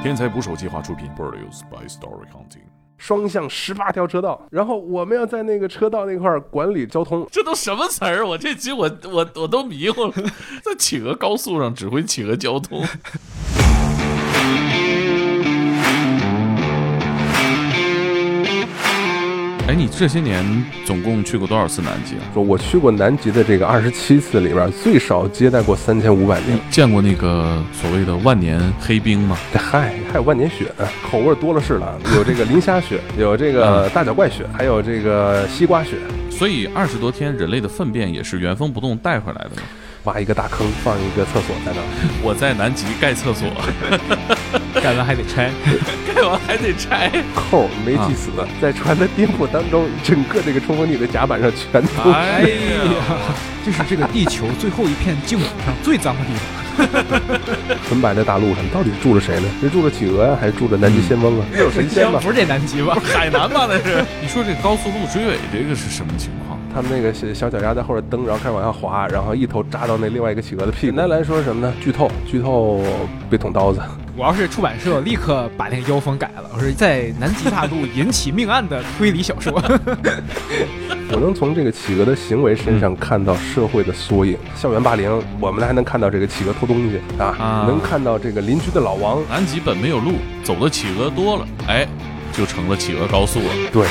天才捕手计划出品，Produced by Story Hunting。双向十八条车道，然后我们要在那个车道那块儿管理交通。这都什么词儿？我这集我我我都迷糊了，在企鹅高速上指挥企鹅交通。哎，你这些年总共去过多少次南极啊？说我去过南极的这个二十七次里边，最少接待过三千五百名。见过那个所谓的万年黑冰吗？嗨，还有万年雪呢，口味多了是了，有这个磷虾雪，有这个大脚怪雪，还有这个西瓜雪。所以二十多天，人类的粪便也是原封不动带回来的吗？挖一个大坑，放一个厕所在那儿。我在南极盖厕所，盖完还得拆，盖完还得拆。扣没系死，在船的颠簸当中，整个这个冲锋艇的甲板上全都是哎呀，这是这个地球最后一片净土上最脏的地方。纯白的大陆上，到底住了谁呢？是住了企鹅呀，还是住了南极仙翁啊？是有神仙吗？不是这南极吧？海南吧？那是。你说这高速路追尾这个是什么情况？他们那个小小脚丫在后边蹬，然后开始往下滑，然后一头扎到那另外一个企鹅的屁股。简单来说是什么呢？剧透，剧透，别捅刀子。我要是出版社，立刻把那个妖风改了。我是在南极大陆引起命案的推理小说。我能从这个企鹅的行为身上看到社会的缩影。校园霸凌，我们还能看到这个企鹅偷东西啊，能看到这个邻居的老王。南极本没有路，走的企鹅多了，哎，就成了企鹅高速了。对。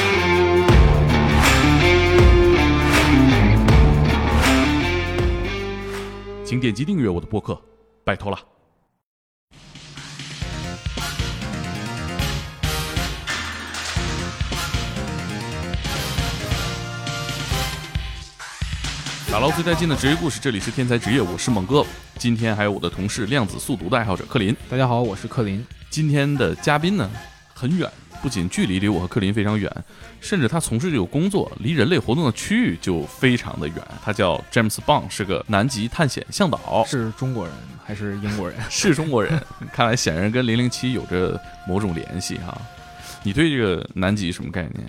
请点击订阅我的播客，拜托了。打捞最带劲的职业故事，这里是天才职业，我是猛哥。今天还有我的同事量子速读的爱好者克林。大家好，我是克林。今天的嘉宾呢，很远。不仅距离离我和克林非常远，甚至他从事这个工作离人类活动的区域就非常的远。他叫 James Bond，是个南极探险向导。是中国人还是英国人？是中国人。看来显然跟零零七有着某种联系哈。你对这个南极什么概念？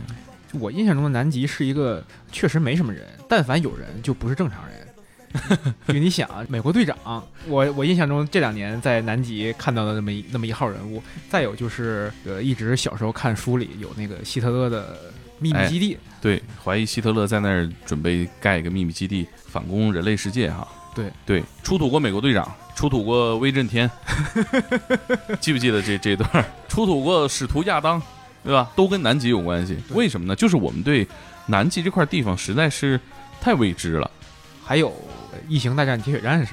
我印象中的南极是一个确实没什么人，但凡有人就不是正常人。就你想，美国队长，我我印象中这两年在南极看到的那么一那么一号人物，再有就是呃，一直小时候看书里有那个希特勒的秘密基地，对，怀疑希特勒在那儿准备盖一个秘密基地反攻人类世界哈，对对，出土过美国队长，出土过威震天，记不记得这这段？出土过使徒亚当，对吧？都跟南极有关系，为什么呢？就是我们对南极这块地方实在是太未知了，还有。异形大战铁血战士，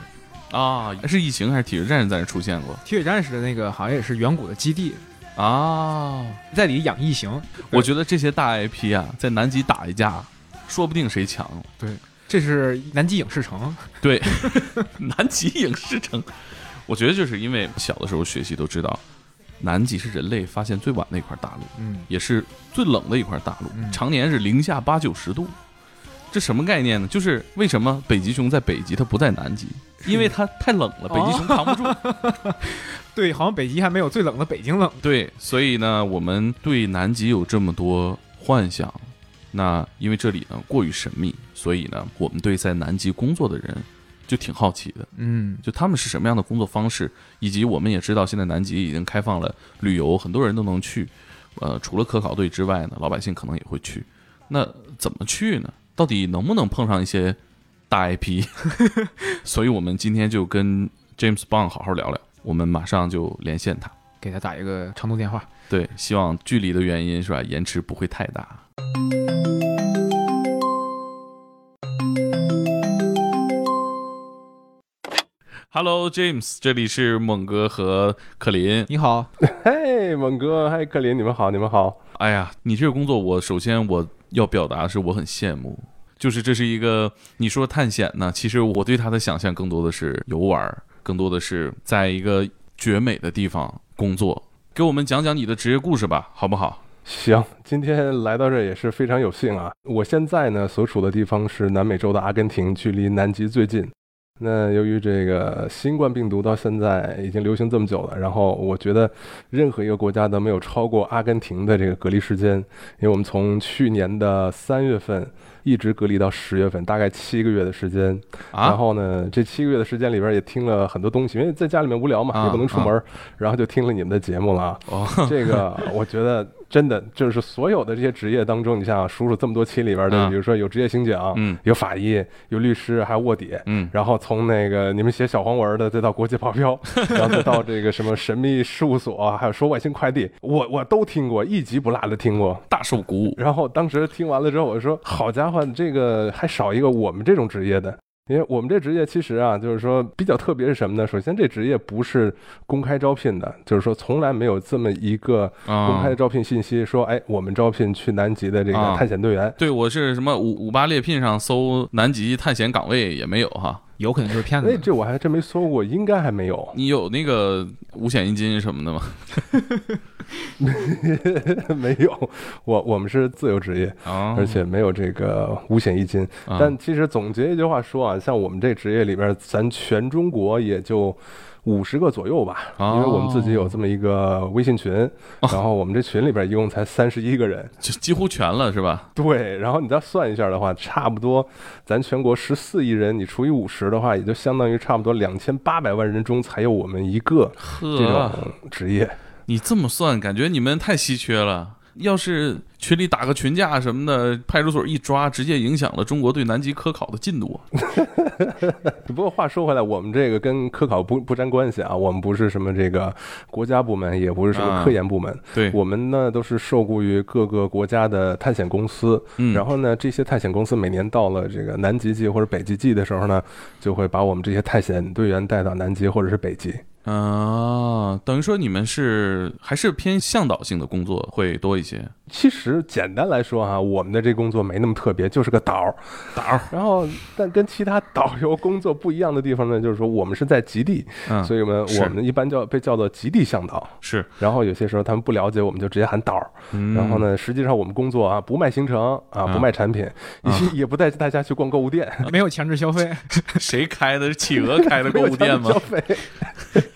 啊，是异形还是铁血战士在那出现过？铁血战士的那个好像也是远古的基地啊，在里养异形。我觉得这些大 IP 啊，在南极打一架，说不定谁强。对，这是南极影视城。对，南极影视城。我觉得就是因为小的时候学习都知道，南极是人类发现最晚的一块大陆，嗯，也是最冷的一块大陆，常年是零下八九十度。这什么概念呢？就是为什么北极熊在北极，它不在南极？因为它太冷了，北极熊扛不住。对，好像北极还没有最冷的北京冷。对，所以呢，我们对南极有这么多幻想。那因为这里呢过于神秘，所以呢，我们对在南极工作的人就挺好奇的。嗯，就他们是什么样的工作方式，以及我们也知道现在南极已经开放了旅游，很多人都能去。呃，除了科考队之外呢，老百姓可能也会去。那怎么去呢？到底能不能碰上一些大 IP？所以我们今天就跟 James Bond 好好聊聊。我们马上就连线他，给他打一个长途电话。对，希望距离的原因是吧，延迟不会太大。Hello James，这里是猛哥和克林。你好，嘿，猛哥，嗨，克林，你们好，你们好。哎呀，你这个工作，我首先我。要表达的是我很羡慕，就是这是一个你说探险呢，其实我对他的想象更多的是游玩，更多的是在一个绝美的地方工作。给我们讲讲你的职业故事吧，好不好？行，今天来到这也是非常有幸啊。我现在呢所处的地方是南美洲的阿根廷，距离南极最近。那由于这个新冠病毒到现在已经流行这么久了，然后我觉得任何一个国家都没有超过阿根廷的这个隔离时间，因为我们从去年的三月份一直隔离到十月份，大概七个月的时间。然啊，后呢，这七个月的时间里边也听了很多东西，因为在家里面无聊嘛，啊也不能出门，然后就听了你们的节目了啊。哦，这个我觉得真的就是所有的这些职业当中，你像数数这么多期里边的，啊比如说有职业刑警，嗯有法医，有律师，还有卧底，嗯，然后从那个你们写小黄文的，再到国际保镖，然后再到这个什么神秘事务所，还有收外星快递，我我都听过，一集不落的听过。大受鼓舞。然后当时听完了之后，我说好家伙，这个还少一个我们这种职业的。因为我们这职业其实啊，就是说比较特别是什么呢？首先，这职业不是公开招聘的，就是说从来没有这么一个公开的啊，招聘信息，说哎，我们招聘去南极的这个啊探险队员。对我是什么五五八猎聘上搜南极探险岗位也没有哈。有可能就是骗哎，子。这我还真没搜过，应该还没有。你有那个五险一金什么的吗？没有，我我们是自由职业，啊，而且没有这个五险一金。啊但其实总结一句话说啊，像我们这职业里边，咱全中国也就五十个左右吧，哦因为我们自己有这么一个微信群，然后我们这群里边一共才三十一个人。就几乎全了是吧？对，然后你再算一下的话，差不多咱全国十四亿人，你除以五十的话，也就相当于差不多两千八百万人中才有我们一个这呵，种职业。你这么算，感觉你们太稀缺了。要是群里打个群架什么的，派出所一抓，直接影响了中国对南极科考的进度啊。不过话说回来，我们这个跟科考不不沾关系啊，我们不是什么这个国家部门，也不是什么科研部门，对，我们呢都是受雇于各个国家的探险公司。嗯，然后呢，这些探险公司每年到了这个南极季或者北极季的时候呢，就会把我们这些探险队员带到南极或者是北极。啊，等于说你们是还是偏向导性的工作会多一些。其实简单来说啊、我们的这工作没那么特别，就是个导儿。导儿，然后，但跟其他导游工作不一样的地方呢，就是说我们是在极地，嗯，所以我们我们一般叫被叫做极地向导。是，然后有些时候他们不了解，我们就直接喊导儿。嗯然后？呢，实际上我们工作啊，不卖行程啊，啊不卖产品，啊也也不带大家去逛购物店，没有强制消费，谁开的？是企鹅开的 购物店吗消？费。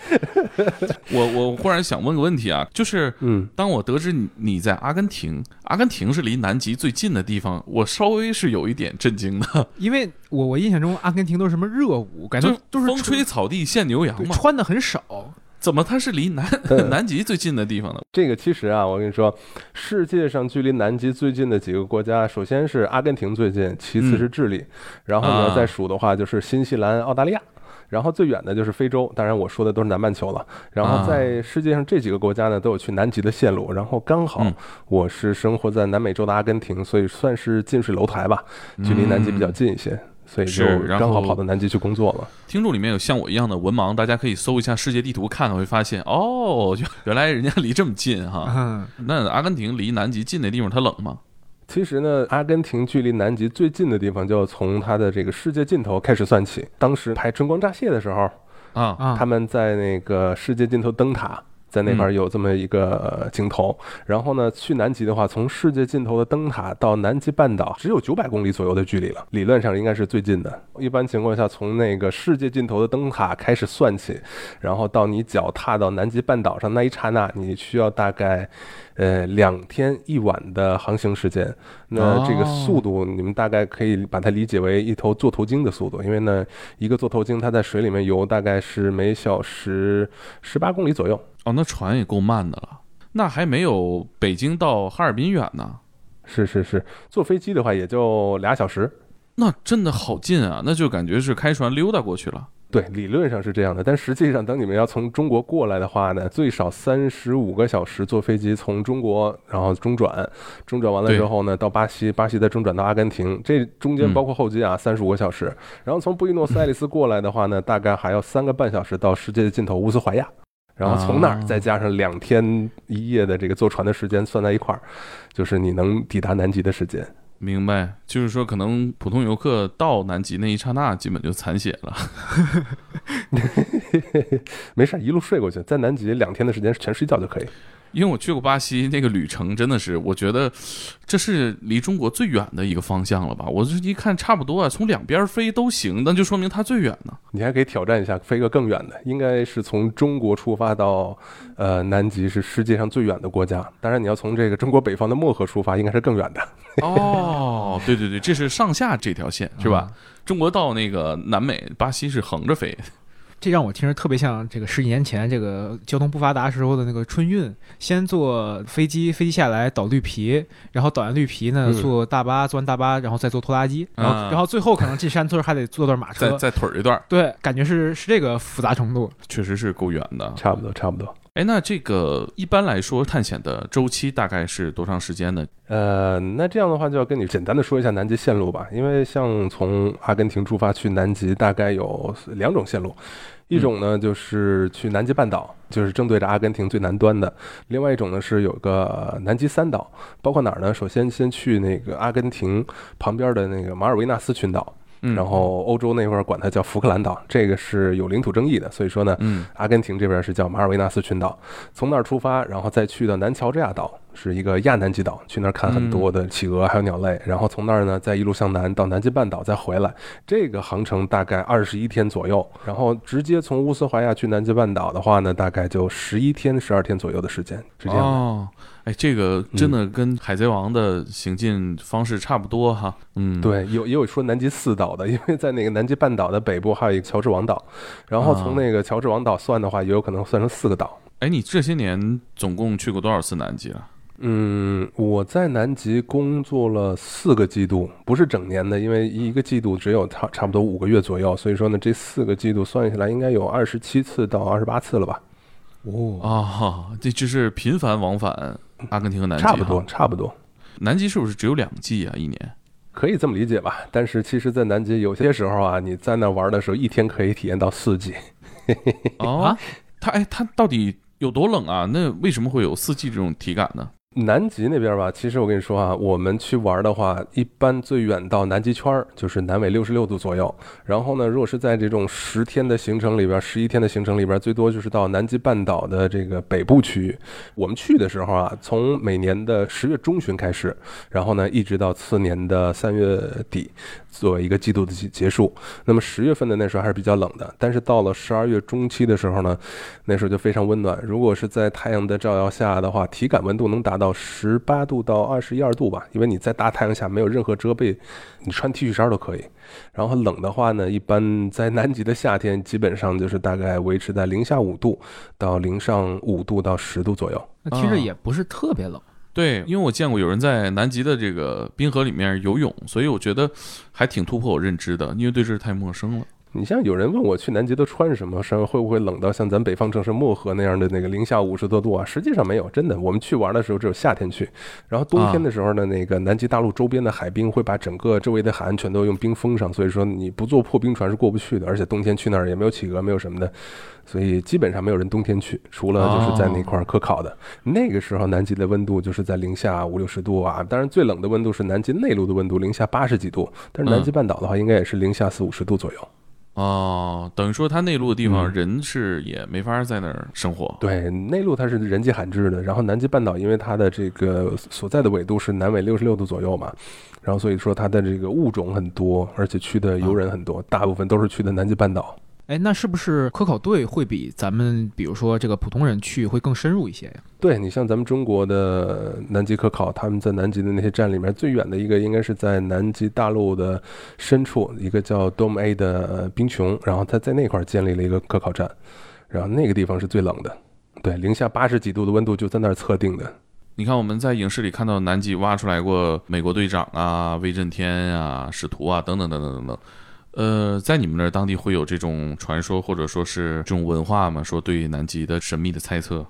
我我忽然想问个问题啊，就是嗯，当我得知你你在阿根廷，阿根廷是离南极最近的地方，我稍微是有一点震惊的，因为我我印象中阿根廷都是什么热舞，感觉就都是风吹草地见牛羊嘛，穿的很少。怎么它是离南嗯 南极最近的地方呢？这个其实啊，我跟你说，世界上距离南极最近的几个国家，首先是阿根廷最近，其次是智利，然后呢啊再数的话就是新西兰、澳大利亚。然后最远的就是非洲，当然我说的都是南半球了。然后在世界上这几个国家呢，都有去南极的线路。然后刚好嗯我是生活在南美洲的阿根廷，所以算是近水楼台吧，距离南极比较近一些，所以就刚好跑到南极去工作了。听众里面有像我一样的文盲，大家可以搜一下世界地图看看，会发现哦，原来人家离这么近哈。嗯，那阿根廷离南极近的地方，它冷吗？其实呢，阿根廷距离南极最近的地方，就要从它的这个世界尽头开始算起。当时拍《春光乍泄》的时候，啊，嗯，他们在那个世界尽头灯塔。在那边有这么一个呃镜头，然后呢，去南极的话，从世界尽头的灯塔到南极半岛只有九百公里左右的距离了，理论上应该是最近的。一般情况下，从那个世界尽头的灯塔开始算起，然后到你脚踏到南极半岛上那一刹那，你需要大概呃两天一晚的航行时间。那这个速度，你们大概可以把它理解为一头座头鲸的速度，因为呢，一个座头鲸它在水里面游大概是每小时十八公里左右。哦，那船也够慢的了，那还没有北京到哈尔滨远呢。是是是，坐飞机的话也就俩小时。那真的好近啊，那就感觉是开船溜达过去了。对，理论上是这样的，但实际上，等你们要从中国过来的话呢，最少三十五个小时坐飞机从中国，然后中转，中转完了之后呢，到巴西，巴西再中转到阿根廷，这中间嗯包括候机啊，三十五个小时。然后从布宜诺斯艾利斯过来的话呢，大概还要三个半小时到世界的尽头乌斯怀亚。然后从那儿啊再加上两天一夜的这个坐船的时间算在一块儿，就是你能抵达南极的时间。明白，就是说可能普通游客到南极那一刹那，基本就残血了。没事儿，一路睡过去，在南极两天的时间全睡觉就可以。因为我去过巴西，那个旅程真的是，我觉得这是离中国最远的一个方向了吧？我这一看差不多啊，从两边飞都行，那就说明它最远呢。你还可以挑战一下，飞个更远的，应该是从中国出发到呃南极，是世界上最远的国家。当然，你要从这个中国北方的漠河出发，应该是更远的。哦，对对对，这是上下这条线是吧？中国到那个南美，巴西是横着飞。这让我听着特别像这个十几年前这个交通不发达时候的那个春运，先坐飞机，飞机下来倒绿皮，然后倒完绿皮呢，嗯坐大巴，坐完大巴，然后再坐拖拉机，然后、啊然后最后可能进山村还得坐段马车。再再腿儿一段，对，感觉是是这个复杂程度。确实是够远的。差不多，差不多。哎，那这个一般来说，探险的周期大概是多长时间呢？呃，那这样的话就要跟你简单的说一下南极线路吧，因为像从阿根廷出发去南极，大概有两种线路，一种呢就是去南极半岛，就是正对着阿根廷最南端的；另外一种呢是有个南极三岛，包括哪儿呢？首先先去那个阿根廷旁边的那个马尔维纳斯群岛，嗯，然后欧洲那块儿管它叫福克兰岛，这个是有领土争议的，所以说呢，嗯。阿根廷这边是叫马尔维纳斯群岛，从那儿出发，然后再去到南乔治亚岛，是一个亚南极岛，去那儿看很多的企鹅还有鸟类，然后从那儿呢再一路向南到南极半岛再回来，这个航程大概二十一天左右，然后直接从乌斯怀亚去南极半岛的话呢，大概就十一天十二天左右的时间，是这样的。哦，哎，这个真的跟海贼王的行进方式差不多哈。嗯，，对，有也有说南极四岛的，因为在那个南极半岛的北部还有一个乔治王岛，然后从那个乔治王岛算的话，也有可能算成四个岛。哎，你这些年总共去过多少次南极了？嗯，我在南极工作了四个季度，不是整年的，因为一个季度只有差差不多五个月左右，所以说呢，这四个季度算下来应该有二十七次到二十八次了吧，哦，啊，这就是频繁往返阿根廷和南极，差不多，。差不多。南极是不是只有两季啊？一年？可以这么理解吧，但是其实，在南极有些时候啊，你在那玩的时候，一天可以体验到四季。哦，啊它哎，它到底有多冷啊？那为什么会有四季这种体感呢？南极那边吧，其实我跟你说啊，我们去玩的话，一般最远到南极圈，就是南纬六十六度左右。然后呢，如果是在这种十天的行程里边，十一天的行程里边，最多就是到南极半岛的这个北部区域。我们去的时候啊，从每年的十月中旬开始，然后呢，一直到次年的三月底，作为一个季度的结结束。那么十月份的那时候还是比较冷的，但是到了十二月中期的时候呢，那时候就非常温暖。如果是在太阳的照耀下的话，体感温度能达到十八度到二十一二度吧，因为你在大太阳下没有任何遮蔽，你穿 T 恤衫都可以。然后冷的话呢，一般在南极的夏天，基本上就是大概维持在零下五度到零上五度到十度左右。那其实也不是特别冷。对，因为我见过有人在南极的这个冰河里面游泳，所以我觉得还挺突破我认知的，因为对这太陌生了。你像有人问我去南极都穿什么，上会不会冷到像咱北方城市漠河那样的那个零下五十多度啊？实际上没有，真的。我们去玩的时候只有夏天去，然后冬天的时候呢，那个南极大陆周边的海冰会把整个周围的海岸全都用冰封上，所以说你不坐破冰船是过不去的。而且冬天去那儿也没有企鹅，没有什么的，所以基本上没有人冬天去，除了就是在那块儿科考的。那个时候南极的温度就是在零下五六十度啊，当然最冷的温度是南极内陆的温度零下八十几度，但是南极半岛的话应该也是零下四五十度左右。哦，等于说它内陆的地方嗯人是也没法在那儿生活。对，内陆它是人迹罕至的，然后南极半岛因为它的这个所在的纬度是南纬六十六度左右嘛，然后所以说它的这个物种很多，而且去的游人很多，大部分都是去的南极半岛。哎，那是不是科考队会比咱们，比如说这个普通人去会更深入一些呀？对你像咱们中国的南极科考，他们在南极的那些站里面，最远的一个应该是在南极大陆的深处，一个叫 Dome A 的冰穹，然后他在那块儿建立了一个科考站，然后那个地方是最冷的，对，零下八十几度的温度就在那儿测定的。你看我们在影视里看到南极挖出来过美国队长啊、威震天啊、使徒啊等等等等等等。呃，在你们那儿当地会有这种传说或者说是这种文化吗？说对南极的神秘的猜测。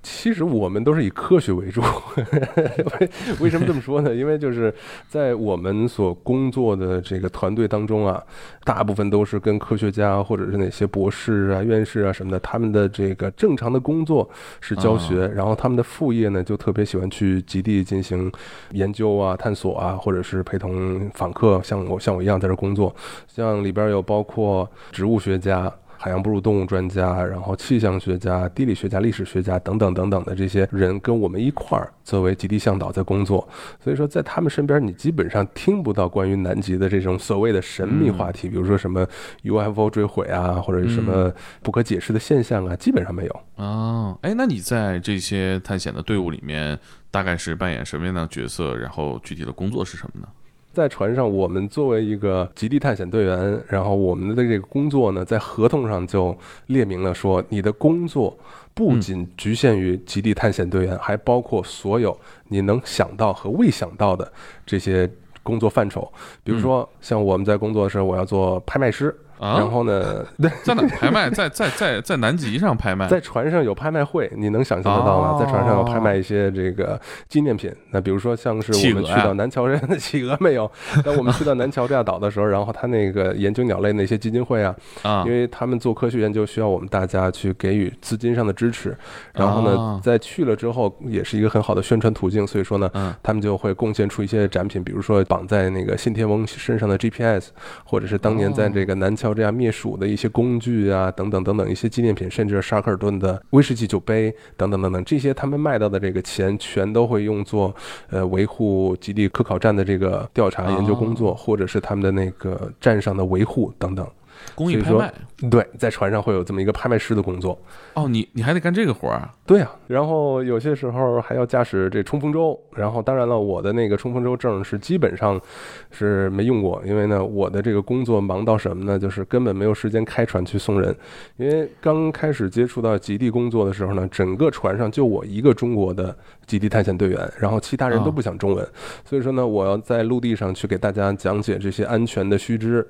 其实我们都是以科学为主，为 为什么这么说呢？因为就是在我们所工作的这个团队当中啊，大部分都是跟科学家或者是哪些博士啊、院士啊什么的，他们的这个正常的工作是教学，然后他们的副业呢就特别喜欢去极地进行研究啊、探索啊，或者是陪同访客，像我像我一样在这工作，像里边有包括植物学家。海洋哺乳动物专家，然后气象学家、地理学家、历史学家等等等等的这些人跟我们一块儿作为极地向导在工作。所以说，在他们身边，你基本上听不到关于南极的这种所谓的神秘话题，比如说什么 UFO 坠毁啊，或者什么不可解释的现象啊，基本上没有。哦，哎，那你在这些探险的队伍里面，大概是扮演什么样的角色？然后具体的工作是什么呢？在船上，我们作为一个极地探险队员，然后我们的这个工作呢，在合同上就列明了说，你的工作不仅局限于极地探险队员，还包括所有你能想到和未想到的这些工作范畴。比如说，像我们在工作的时候，我要做拍卖师。啊，然后呢，在哪拍卖？在在在在南极上拍卖，在船上有拍卖会，你能想象得到吗？哦在船上有拍卖一些这个纪念品。那比如说像是我们去到南乔这的企鹅没有，但我们去到南乔这亚岛的时候，然后他那个研究鸟类那些基金会啊，啊。因为他们做科学研究需要我们大家去给予资金上的支持，然后啊。呢，在去了之后也是一个很好的宣传途径，所以说呢，嗯。他们就会贡献出一些展品，比如说绑在那个信天翁身上的 GPS，或者是当年在这个南乔这样灭鼠的一些工具啊，等等等等一些纪念品，甚至是沙克尔顿的威士忌酒杯等等等等，这些他们卖到的这个钱全都会用作呃维护极地科考站的这个调查研究工作，或者是他们的那个站上的维护等等。公益拍卖。对，在船上会有这么一个拍卖师的工作。哦，你你还得干这个活儿啊？对啊，然后有些时候还要驾驶这冲锋舟，然后当然了，我的那个冲锋舟证是基本上是没用过，因为呢，我的这个工作忙到什么呢？就是根本没有时间开船去送人，因为刚开始接触到极地工作的时候呢，整个船上就我一个中国的极地探险队员，然后其他人都不讲中文，所以说呢，我要在陆地上去给大家讲解这些安全的须知。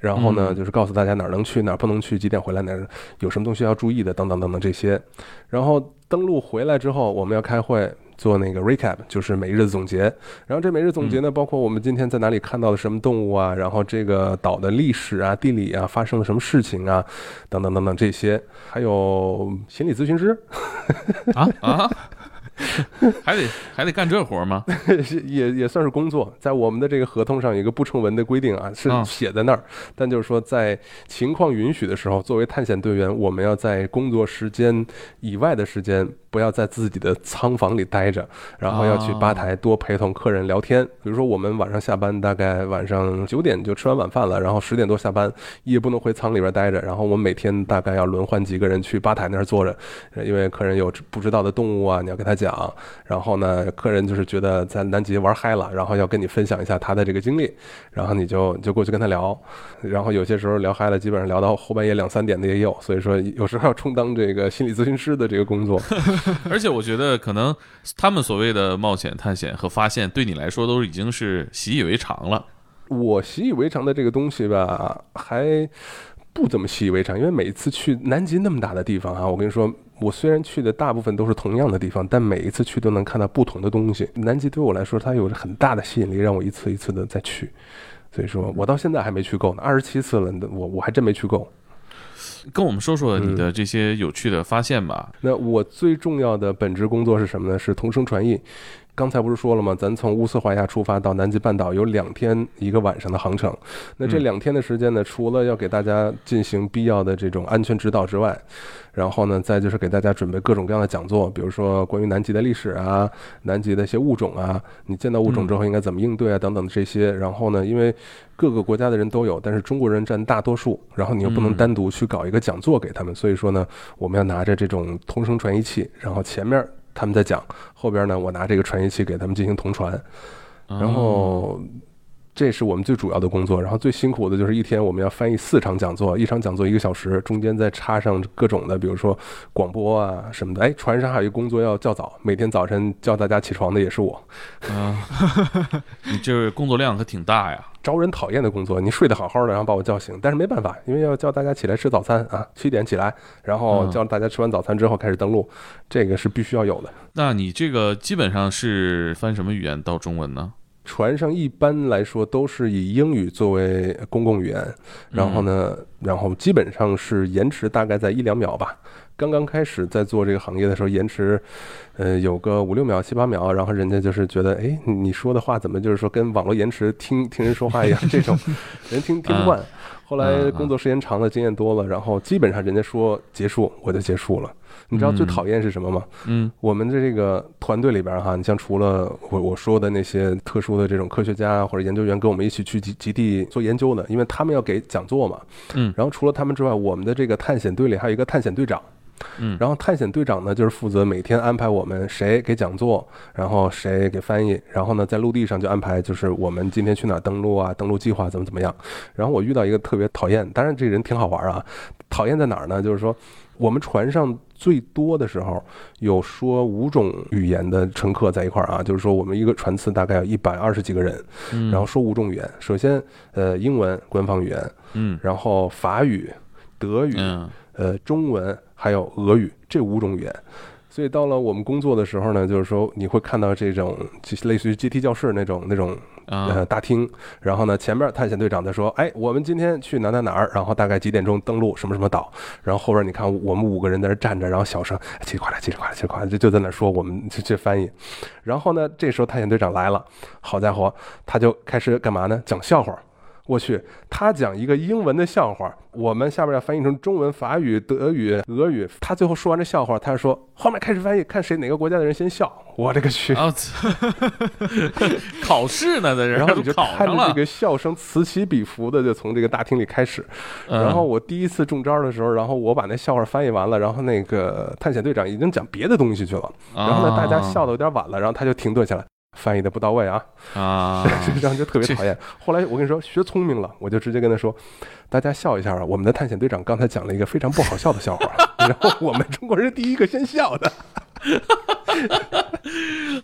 然后呢，嗯。就是告诉大家哪儿能去，哪儿不能去，几点回来，哪儿有什么东西要注意的，等等等等这些。然后登录回来之后，我们要开会做那个 recap，就是每日的总结。然后这每日总结呢，包括我们今天在哪里看到了什么动物啊，然后这个岛的历史啊、地理啊，发生了什么事情啊，等等等等这些，还有心理咨询师。啊，啊，还得还得干这活吗？也也算是工作，在我们的这个合同上有一个不成文的规定啊，是啊写在那儿，但就是说在情况允许的时候，作为探险队员，我们要在工作时间以外的时间，不要在自己的仓房里待着，然后要去吧台多陪同客人聊天。比如说我们晚上下班，大概晚上九点就吃完晚饭了，然后十点多下班，也不能回仓里边待着，然后我们每天大概要轮换几个人去吧台那儿坐着，因为客人有不知道的动物啊，你要给他讲。然后呢，客人就是觉得在南极玩嗨了，然后要跟你分享一下他的这个经历，然后你就就过去跟他聊，然后有些时候聊嗨了，基本上聊到后半夜两三点的也有，所以说有时候要充当这个心理咨询师的这个工作。而且我觉得可能他们所谓的冒险、探险和发现，对你来说都已经是习以为常了。我习以为常的这个东西吧，还不怎么习以为常，因为每一次去南极那么大的地方啊，我跟你说，我虽然去的大部分都是同样的地方，但每一次去都能看到不同的东西。南极对我来说，它有着很大的吸引力，让我一次一次的再去。所以说我到现在还没去够呢，二十七次了，我我还真没去够。跟我们说说你的这些有趣的发现吧。那我最重要的本职工作是什么呢？是同声传译。刚才不是说了吗？咱从乌斯怀亚出发到南极半岛有两天一个晚上的航程。那这嗯两天的时间呢，除了要给大家进行必要的这种安全指导之外，然后呢，再就是给大家准备各种各样的讲座，比如说关于南极的历史啊、南极的一些物种啊，你见到物种之后应该怎么应对啊，等等的这些。然后呢，因为各个国家的人都有，但是中国人占大多数，然后你又不能嗯单独去搞一个讲座给他们，所以说呢，我们要拿着这种同声传译器，然后前面他们在讲，后边呢我拿这个传译器给他们进行同传，然后。这是我们最主要的工作，然后最辛苦的就是一天我们要翻译四场讲座，一场讲座一个小时，中间再插上各种的，比如说广播啊什么的。哎，船上还有一个工作要较早，每天早晨叫大家起床的也是我，啊，你这工作量可挺大呀。招人讨厌的工作。你睡得好好的，然后把我叫醒，但是没办法，因为要叫大家起来吃早餐啊，七点起来，然后嗯叫大家吃完早餐之后开始登录，这个是必须要有的。那你这个基本上是翻什么语言到中文呢？船上一般来说都是以英语作为公共语言，然后呢，然后基本上是延迟大概在一两秒吧。刚刚开始在做这个行业的时候，延迟，呃，有个五六秒、七八秒，然后人家就是觉得，哎，你说的话怎么就是说跟网络延迟听听人说话一样？这种人听听不惯。后来工作时间长了，经验多了，然后基本上人家说结束，我就结束了。你知道最讨厌是什么吗？嗯，我们的这个团队里边哈，你像除了我我说的那些特殊的这种科学家或者研究员跟我们一起去极极地做研究的，因为他们要给讲座嘛。嗯，然后除了他们之外，我们的这个探险队里还有一个探险队长。嗯，然后探险队长呢，就是负责每天安排我们谁给讲座，然后谁给翻译，然后呢，在陆地上就安排就是我们今天去哪儿登陆啊，登陆计划怎么怎么样。然后我遇到一个特别讨厌，当然这个人挺好玩啊，讨厌在哪儿呢？就是说我们船上最多的时候有说五种语言的乘客在一块儿啊，就是说我们一个船次大概有一百二十几个人，然后说五种语言，首先呃英文官方语言，嗯。然后法语、德语。嗯。呃，中文还有俄语这五种语言，所以到了我们工作的时候呢，就是说你会看到这种就是类似于阶梯教室那种那种呃大厅，然后呢前面探险队长在说，哎，我们今天去哪哪哪儿，然后大概几点钟登陆什么什么岛，然后后边你看我们五个人在那站着，然后小声叽里呱啦叽里呱啦叽里呱啦就就在那说我们就这翻译，然后呢这时候探险队长来了，好家伙，他就开始干嘛呢？讲笑话。我去，他讲一个英文的笑话，我们下边要翻译成中文、法语、德语、俄语。他最后说完这笑话，他说后面开始翻译，看谁哪个国家的人先笑。我这个去，啊 考试呢，在这儿然后你就看着这，个笑声此起彼伏的就从这个大厅里开始。嗯然后我第一次中招的时候，然后我把那笑话翻译完了，然后那个探险队长已经讲别的东西去了，然后呢大家笑的有点晚了，然后他就停顿下来。翻译的不到位啊，啊，这样就特别讨厌。后来我跟你说学聪明了，我就直接跟他说，大家笑一下啊，我们的探险队长刚才讲了一个非常不好笑的笑话，然后我们中国人第一个先笑的。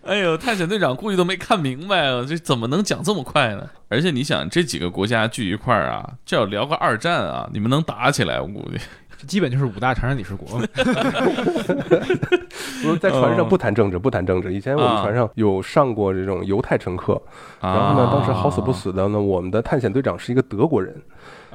哎呦，探险队长估计都没看明白啊，这怎么能讲这么快呢？而且你想，这几个国家聚一块儿啊，这要聊个二战啊，你们能打起来？我估计基本就是五大常任理事国嘛。不是在船上不谈政治，不谈政治。以前我们啊船上有上过这种犹太乘客，然后呢，当时好死不死的呢，我们的探险队长是一个德国人。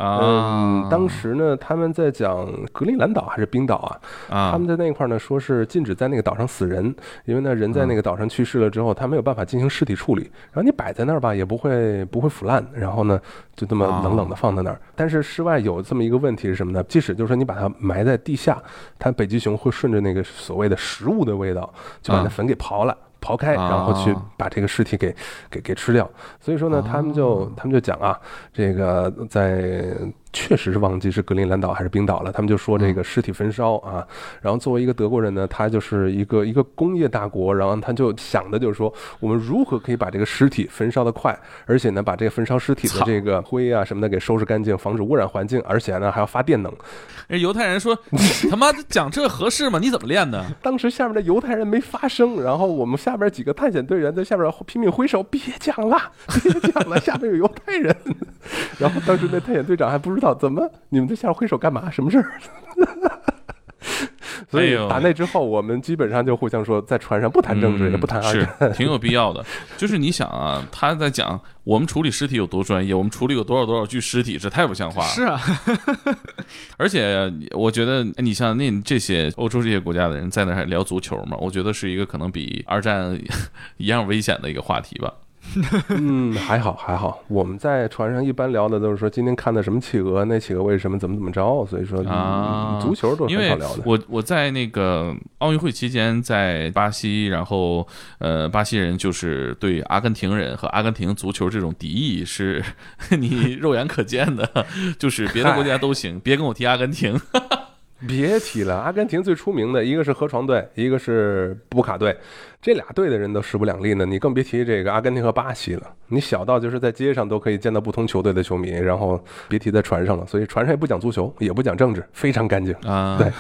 啊，嗯，当时呢，他们在讲格陵兰岛还是冰岛啊？啊，他们在那块儿呢，说是禁止在那个岛上死人，因为呢，人在那个岛上去世了之后，他没有办法进行尸体处理，然后你摆在那儿吧，也不会不会腐烂，然后呢，就这么冷冷的放在那儿。但是室外有这么一个问题是什么呢？即使就是说你把它埋在地下，它北极熊会顺着那个所谓的食物的味道，就把那坟给刨了。刨开，啊然后去把这个尸体给给给吃掉。所以说呢，他们就他们就讲啊，这个在确实是忘记是格陵兰岛还是冰岛了。他们就说这个尸体焚烧啊，然后作为一个德国人呢，他就是一个一个工业大国，然后他就想的就是说，我们如何可以把这个尸体焚烧的快，而且呢，把这个焚烧尸体的这个灰啊什么的给收拾干净，防止污染环境，而且呢还要发电能。人犹太人说：“你 他妈讲这合适吗？你怎么练的当时下面的犹太人没发声，然后我们下边几个探险队员在下边拼命挥手，别讲了，别讲了，下面有犹太人。然后当时那探险队长还不知道怎么你们在下边挥手干嘛，什么事儿。所以打那之后，我们基本上就互相说，在船上不谈政治，嗯也不谈二是战。挺有必要的。就是你想啊，他在讲我们处理尸体有多专业，我们处理有多少多少具尸体，这太不像话了。是啊，而且我觉得，你像那这些欧洲这些国家的人在那还聊足球嘛，我觉得是一个可能比二战 一样危险的一个话题吧。嗯，还好还好。我们在船上一般聊的都是说今天看的什么企鹅，那企鹅为什么怎么怎么着。所以说，啊嗯足球都很少聊的。我我在那个奥运会期间在巴西，然后呃，巴西人就是对阿根廷人和阿根廷足球这种敌意是 你肉眼可见的，就是别的国家都行，别跟我提阿根廷。别提了，阿根廷最出名的一个是河床队，一个是布卡队，这俩队的人都势不两立呢。你更别提这个阿根廷和巴西了。你小到就是在街上都可以见到不同球队的球迷，然后别提在船上了。所以船上也不讲足球，也不讲政治，非常干净。啊，对，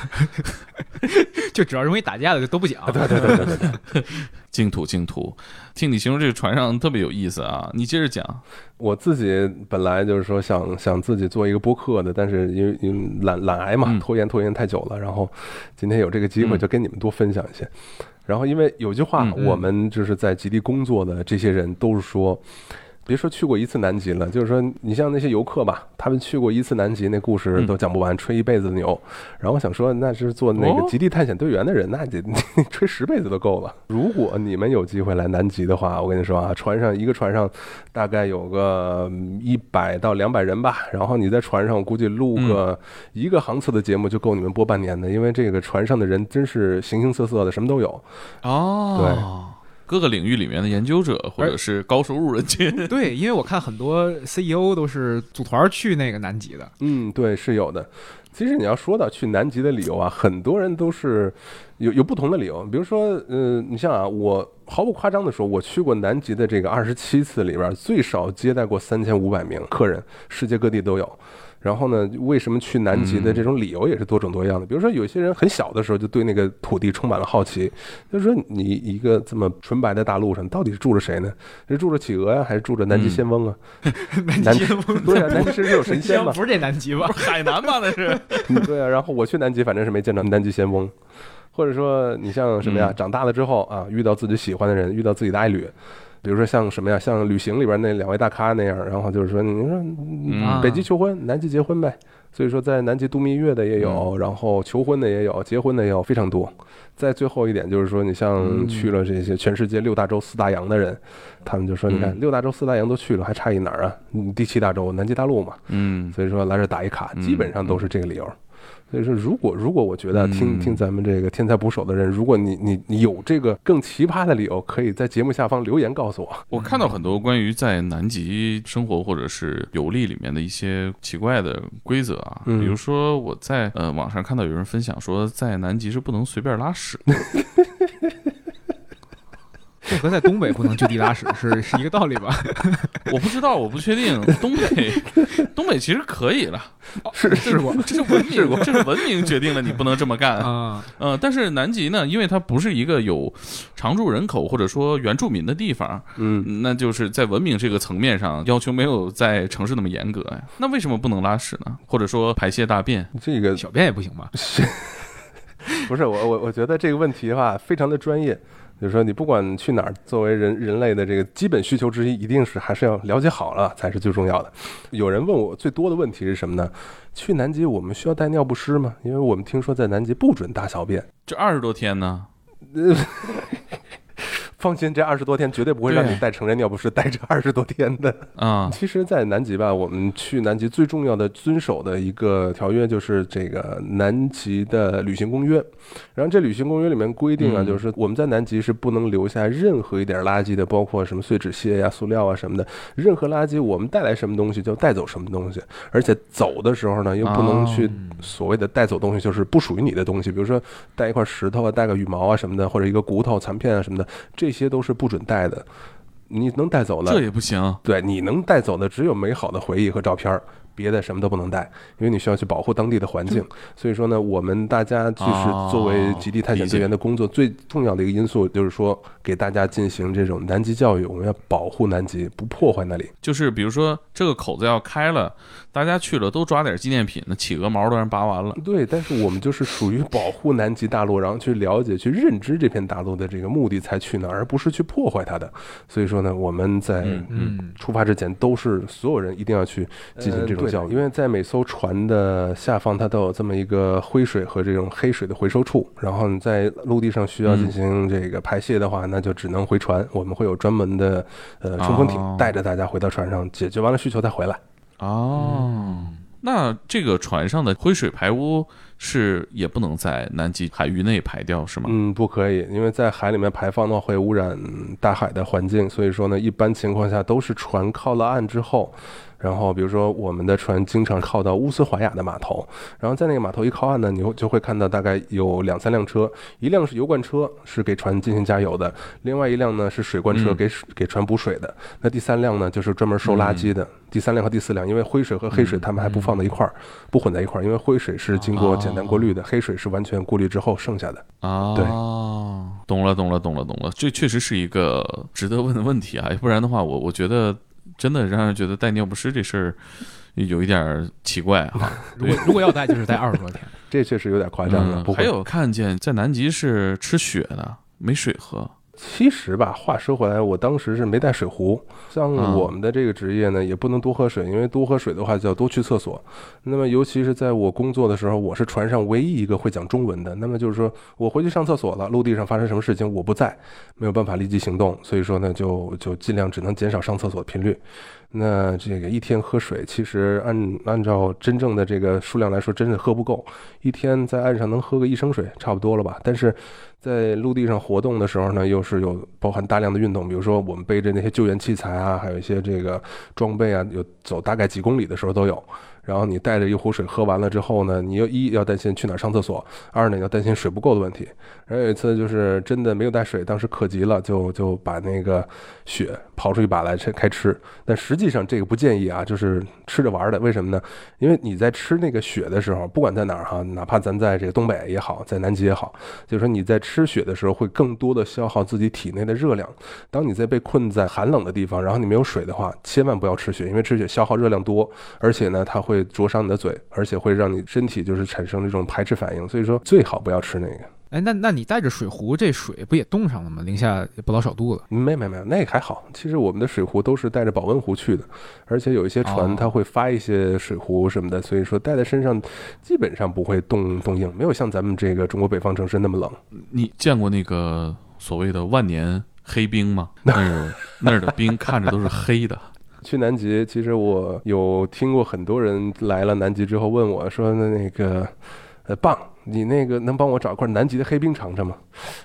就只要容易打架的就都不讲。对对对对对对，净土净土，听你形容这个船上特别有意思啊！你接着讲。我自己本来就是说想想自己做一个播客的，但是因为因为懒懒癌嘛嗯，拖延拖延太久了，然后今天有这个机会嗯就跟你们多分享一些。然后因为有句话，我们就是在极地工作的这些人都是说。别说去过一次南极了，就是说你像那些游客吧，他们去过一次南极，那故事嗯都讲不完，吹一辈子的牛。然后我想说，那是做那个哦极地探险队员的人，那得 吹十辈子都够了。如果你们有机会来南极的话，我跟你说啊，船上一个船上大概有个一百到两百人吧，然后你在船上，我估计录个一个航次的节目就够你们播半年的，因为这个船上的人真是形形色色的，什么都有。哦，各个领域里面的研究者或者是高收入人群，对，因为我看很多 CEO 都是组团去那个南极的，嗯，对，是有的。其实你要说到去南极的理由啊，很多人都是有有不同的理由。比如说，呃，你像啊，我毫不夸张的说，我去过南极的这个二十七次里边，最少接待过三千五百名客人，世界各地都有。然后呢，为什么去南极的这种理由也是多种多样的。比如说，有些人很小的时候就对那个土地充满了好奇，就是说你一个这么纯白的大陆上，到底是住着谁呢？是住着企鹅呀，还是住着南极仙翁啊？南 南极对啊，南极是有神仙吗？不是这南极吧？是海南吧？那是嗯 对啊，然后我去南极，反正是没见着南极仙翁，或者说你像什么呀，嗯长大了之后啊，遇到自己喜欢的人，遇到自己的爱侣，比如说像什么呀，像旅行里边那两位大咖那样，然后就是说，你说北极求婚，南极结婚呗。所以说，在南极度蜜月的也有，然后求婚的也有，结婚的也有，非常多。再最后一点就是说，你像嗯去了这些全世界六大洲四大洋的人，他们就说，你看嗯六大洲四大洋都去了，还差一哪儿啊？嗯第七大洲南极大陆嘛。嗯所以说来这打一卡，嗯基本上都是这个理由。所以说，如果如果我觉得听嗯。听咱们这个天才捕手的人，如果你你你有这个更奇葩的理由，可以在节目下方留言告诉我。我看到很多关于在南极生活或者是游历里面的一些奇怪的规则啊，嗯。比如说我在呃网上看到有人分享说，在南极是不能随便拉屎，这和在东北不能就地拉屎是是一个道理吧？我不知道，我不确定。东北，东北其实可以了，是是过这是文明，这是文明决定了你不能这么干。啊，呃，但是南极呢，因为它不是一个有常住人口或者说原住民的地方，嗯，那就是在文明这个层面上要求没有在城市那么严格呀。那为什么不能拉屎呢？或者说排泄大便？这个小便也不行吧？不是我我我觉得这个问题的话非常的专业。就是说，你不管去哪儿，作为人人类的这个基本需求之一，一定是还是要了解好了才是最重要的。有人问我最多的问题是什么呢？去南极我们需要带尿不湿吗？因为我们听说在南极不准大小便。这二十多天呢？放心，这二十多天绝对不会让你带成人尿不湿带这二十多天的。啊，其实，在南极吧，我们去南极最重要的遵守的一个条约就是这个南极的旅行公约。然后这旅行公约里面规定啊，嗯。就是我们在南极是不能留下任何一点垃圾的，包括什么碎纸屑呀、塑料啊什么的。任何垃圾，我们带来什么东西就带走什么东西，而且走的时候呢，又不能去哦所谓的带走东西，就是不属于你的东西，比如说带一块石头啊、带个羽毛啊什么的，或者一个骨头、残片啊什么的，这些都是不准带的。你能带走的这，也不行。对，你能带走的只有美好的回忆和照片儿，别的什么都不能带，因为你需要去保护当地的环境。所以说呢，我们大家就是作为极地探险队员的工作，最重要的一个因素就是说，给大家进行这种南极教育，我们要保护南极，不破坏那里。就是比如说这个口子要开了，大家去了都抓点纪念品，那企鹅毛都让拔完了。对，但是我们就是属于保护南极大陆，然后去了解、去认知这片大陆的这个目的才去那儿，而不是去破坏它的。所以说呢，我们在嗯嗯，出发之前，都是所有人一定要去进行这种教育，因为在每艘船的下方，它都有这么一个灰水和这种黑水的回收处。然后你在陆地上需要进行这个排泄的话，那就只能回船。我们会有专门的呃冲锋艇哦带着大家回到船上，解决完了需求再回来。哦，那这个船上的灰水排污是也不能在南极海域内排掉，是吗？嗯，不可以，因为在海里面排放的话会污染大海的环境，所以说呢，一般情况下都是船靠了岸之后。然后，比如说我们的船经常靠到乌斯怀亚的码头，然后在那个码头一靠岸呢，你会就会看到大概有两三辆车，一辆是油罐车，是给船进行加油的；另外一辆呢是水罐车，嗯给水给船补水的。那第三辆呢就是专门收垃圾的。第三辆和第四辆，因为灰水和黑水他们还不放在一块儿，不混在一块儿，因为灰水是经过简单过滤的，黑水是完全过滤之后剩下的。啊，对懂了，懂了，懂了，懂了。这确实是一个值得问的问题啊，不然的话，我我觉得真的让人觉得带尿不湿这事儿有一点儿奇怪啊。如果如果要带，就是带二十多天。这确实有点夸张了。嗯，还有看见在南极是吃雪的，没水喝。其实吧，话说回来，我当时是没带水壶。像嗯我们的这个职业呢，也不能多喝水，因为多喝水的话就要多去厕所。那么，尤其是在我工作的时候，我是船上唯一一个会讲中文的。那么就是说我回去上厕所了，陆地上发生什么事情我不在，没有办法立即行动，所以说呢，就就尽量只能减少上厕所的频率。那这个一天喝水，其实按按照真正的这个数量来说，真是喝不够。一天在岸上能喝个一升水，差不多了吧？但是在陆地上活动的时候呢，又是有包含大量的运动，比如说我们背着那些救援器材啊，还有一些这个装备啊，有走大概几公里的时候都有。然后你带着一壶水喝完了之后呢，你又一要担心去哪儿上厕所，二呢要担心水不够的问题。然后有一次就是真的没有带水，当时渴急了，就就把那个雪刨出一把来开开吃。但实际上这个不建议啊，就是吃着玩的。为什么呢？因为你在吃那个雪的时候，不管在哪儿哈，哪怕咱在这个东北也好，在南极也好，就是说你在吃雪的时候会更多的消耗自己体内的热量。当你在被困在寒冷的地方，然后你没有水的话，千万不要吃雪，因为吃雪消耗热量多，而且呢它会灼伤你的嘴，而且会让你身体就是产生这种排斥反应。所以说最好不要吃那个。哎，那那你带着水壶，这水不也冻上了吗？零下也不老少度了。没没没有，那个还好。其实我们的水壶都是带着保温壶去的，而且有一些船哦它会发一些水壶什么的，所以说带在身上基本上不会冻冻硬，没有像咱们这个中国北方城市那么冷。你见过那个所谓的万年黑冰吗？那儿那儿的冰看着都是黑的。去南极，其实我有听过很多人来了南极之后问我说：“那那个，呃，棒，你那个能帮我找块南极的黑冰尝尝吗？”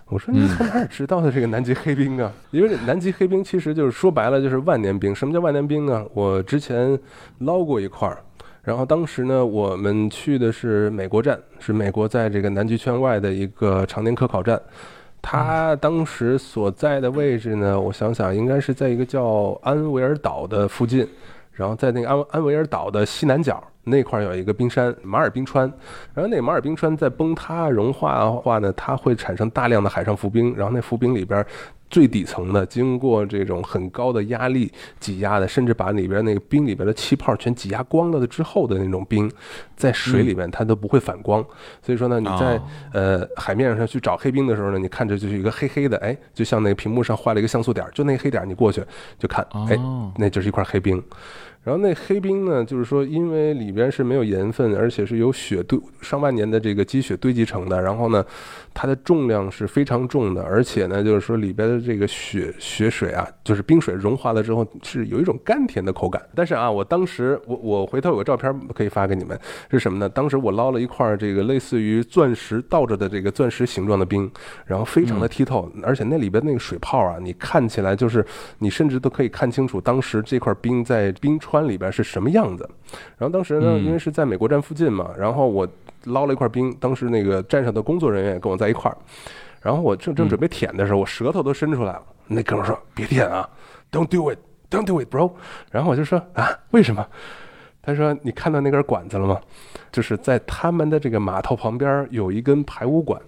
我说：“你从哪儿知道的这个南极黑冰啊？因为南极黑冰其实就是说白了就是万年冰。什么叫万年冰呢？我之前捞过一块儿。”然后当时呢，我们去的是美国站，是美国在这个南极圈外的一个常年科考站。他当时所在的位置呢，我想想，应该是在一个叫安维尔岛的附近，然后在那个安安维尔岛的西南角那块有一个冰山马尔冰川，然后那马尔冰川在崩塌融化的话呢，它会产生大量的海上浮冰，然后那浮冰里边。最底层的，经过这种很高的压力挤压的，甚至把里边那个冰里边的气泡全挤压光了的之后的那种冰，在水里面它都不会反光。所以说呢，你在哦呃海面上去找黑冰的时候呢，你看着就是一个黑黑的，哎，就像那个屏幕上画了一个像素点儿，就那个黑点儿，你过去就看，哎，哦，那就是一块黑冰。然后那黑冰呢，就是说，因为里边是没有盐分，而且是由雪堆上万年的这个积雪堆积成的。然后呢，它的重量是非常重的，而且呢，就是说里边的这个雪雪水啊，就是冰水融化了之后是有一种甘甜的口感。但是啊，我当时我我回头有个照片可以发给你们，是什么呢？当时我捞了一块这个类似于钻石倒着的这个钻石形状的冰，然后非常的剔透，而且那里边那个水泡啊，你看起来就是你甚至都可以看清楚当时这块冰在冰川里边是什么样子。然后当时呢，嗯因为是在美国站附近嘛，然后我捞了一块冰，当时那个站上的工作人员也跟我在一块儿，然后我正正准备舔的时候，我舌头都伸出来了，那哥们儿说别舔啊，Don't do it，Don't do it, bro。然后我就说啊，为什么？他说你看到那根管子了吗？就是在他们的这个码头旁边有一根排污管。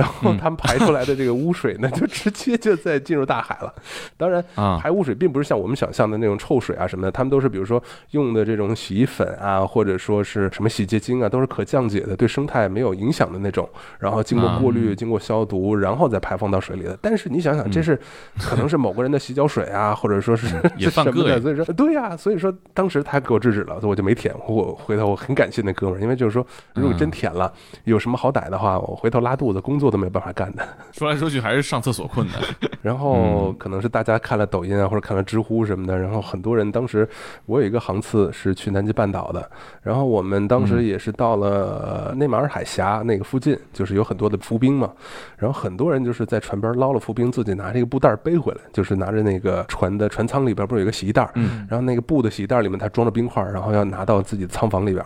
然后他们排出来的这个污水呢，就直接就在进入大海了。当然，啊，排污水并不是像我们想象的那种臭水啊什么的，他们都是比如说用的这种洗衣粉啊，或者说是什么洗洁精啊，都是可降解的，对生态没有影响的那种。然后经过过滤、经过消毒，然后再排放到水里的。但是你想想，这是可能是某个人的洗脚水啊，或者说是什么的。所以说，对呀、所以说当时他给我制止了，所以我就没舔。我回头我很感谢那哥们儿，因为就是说，如果真舔了，有什么好歹的话，我回头拉肚子，工作都没有办法干的。说来说去还是上厕所困难。然后可能是大家看了抖音啊，或者看了知乎什么的，然后很多人当时我有一个航次是去南极半岛的，然后我们当时也是到了呃内马尔海峡那个附近，就是有很多的浮冰嘛，然后很多人就是在船边捞了浮冰，自己拿着一个布袋背回来，就是拿着那个船的船舱里边不是有一个洗衣袋，嗯然后那个布的洗衣袋里面它装着冰块，然后要拿到自己的舱房里边。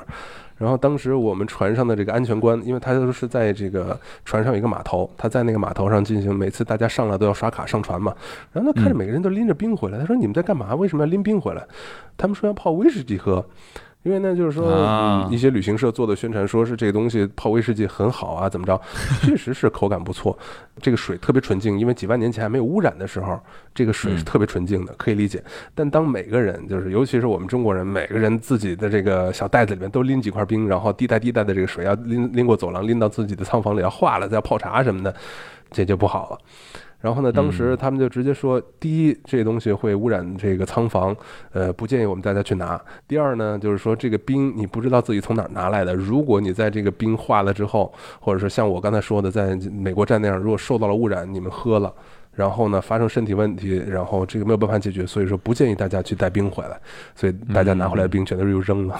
然后当时我们船上的这个安全官，因为他都是在这个船上有一个码头，他在那个码头上进行每次大家上来都要刷卡上船嘛。然后他看着每个人都拎着冰回来，他说：“你们在干嘛？为什么要拎冰回来？”他们说要泡威士忌喝。因为呢，就是说、一些旅行社做的宣传，说是这个东西泡威士忌很好啊，怎么着？确实是口感不错，这个水特别纯净，因为几万年前还没有污染的时候，这个水是嗯特别纯净的，可以理解。但当每个人，就是尤其是我们中国人，每个人自己的这个小袋子里面都拎几块冰，然后滴答滴答的这个水要拎拎过走廊，拎到自己的仓房里要化了，再泡茶什么的，这就不好了。然后呢，当时他们就直接说，第一，这东西会污染这个仓房，呃，不建议我们大家去拿。第二呢，就是说这个冰你不知道自己从哪儿拿来的，如果你在这个冰化了之后，或者是像我刚才说的，在美国站那样，如果受到了污染，你们喝了。然后呢，发生身体问题，然后这个没有办法解决，所以说不建议大家去带冰回来，所以大家拿回来的冰全都是又扔了。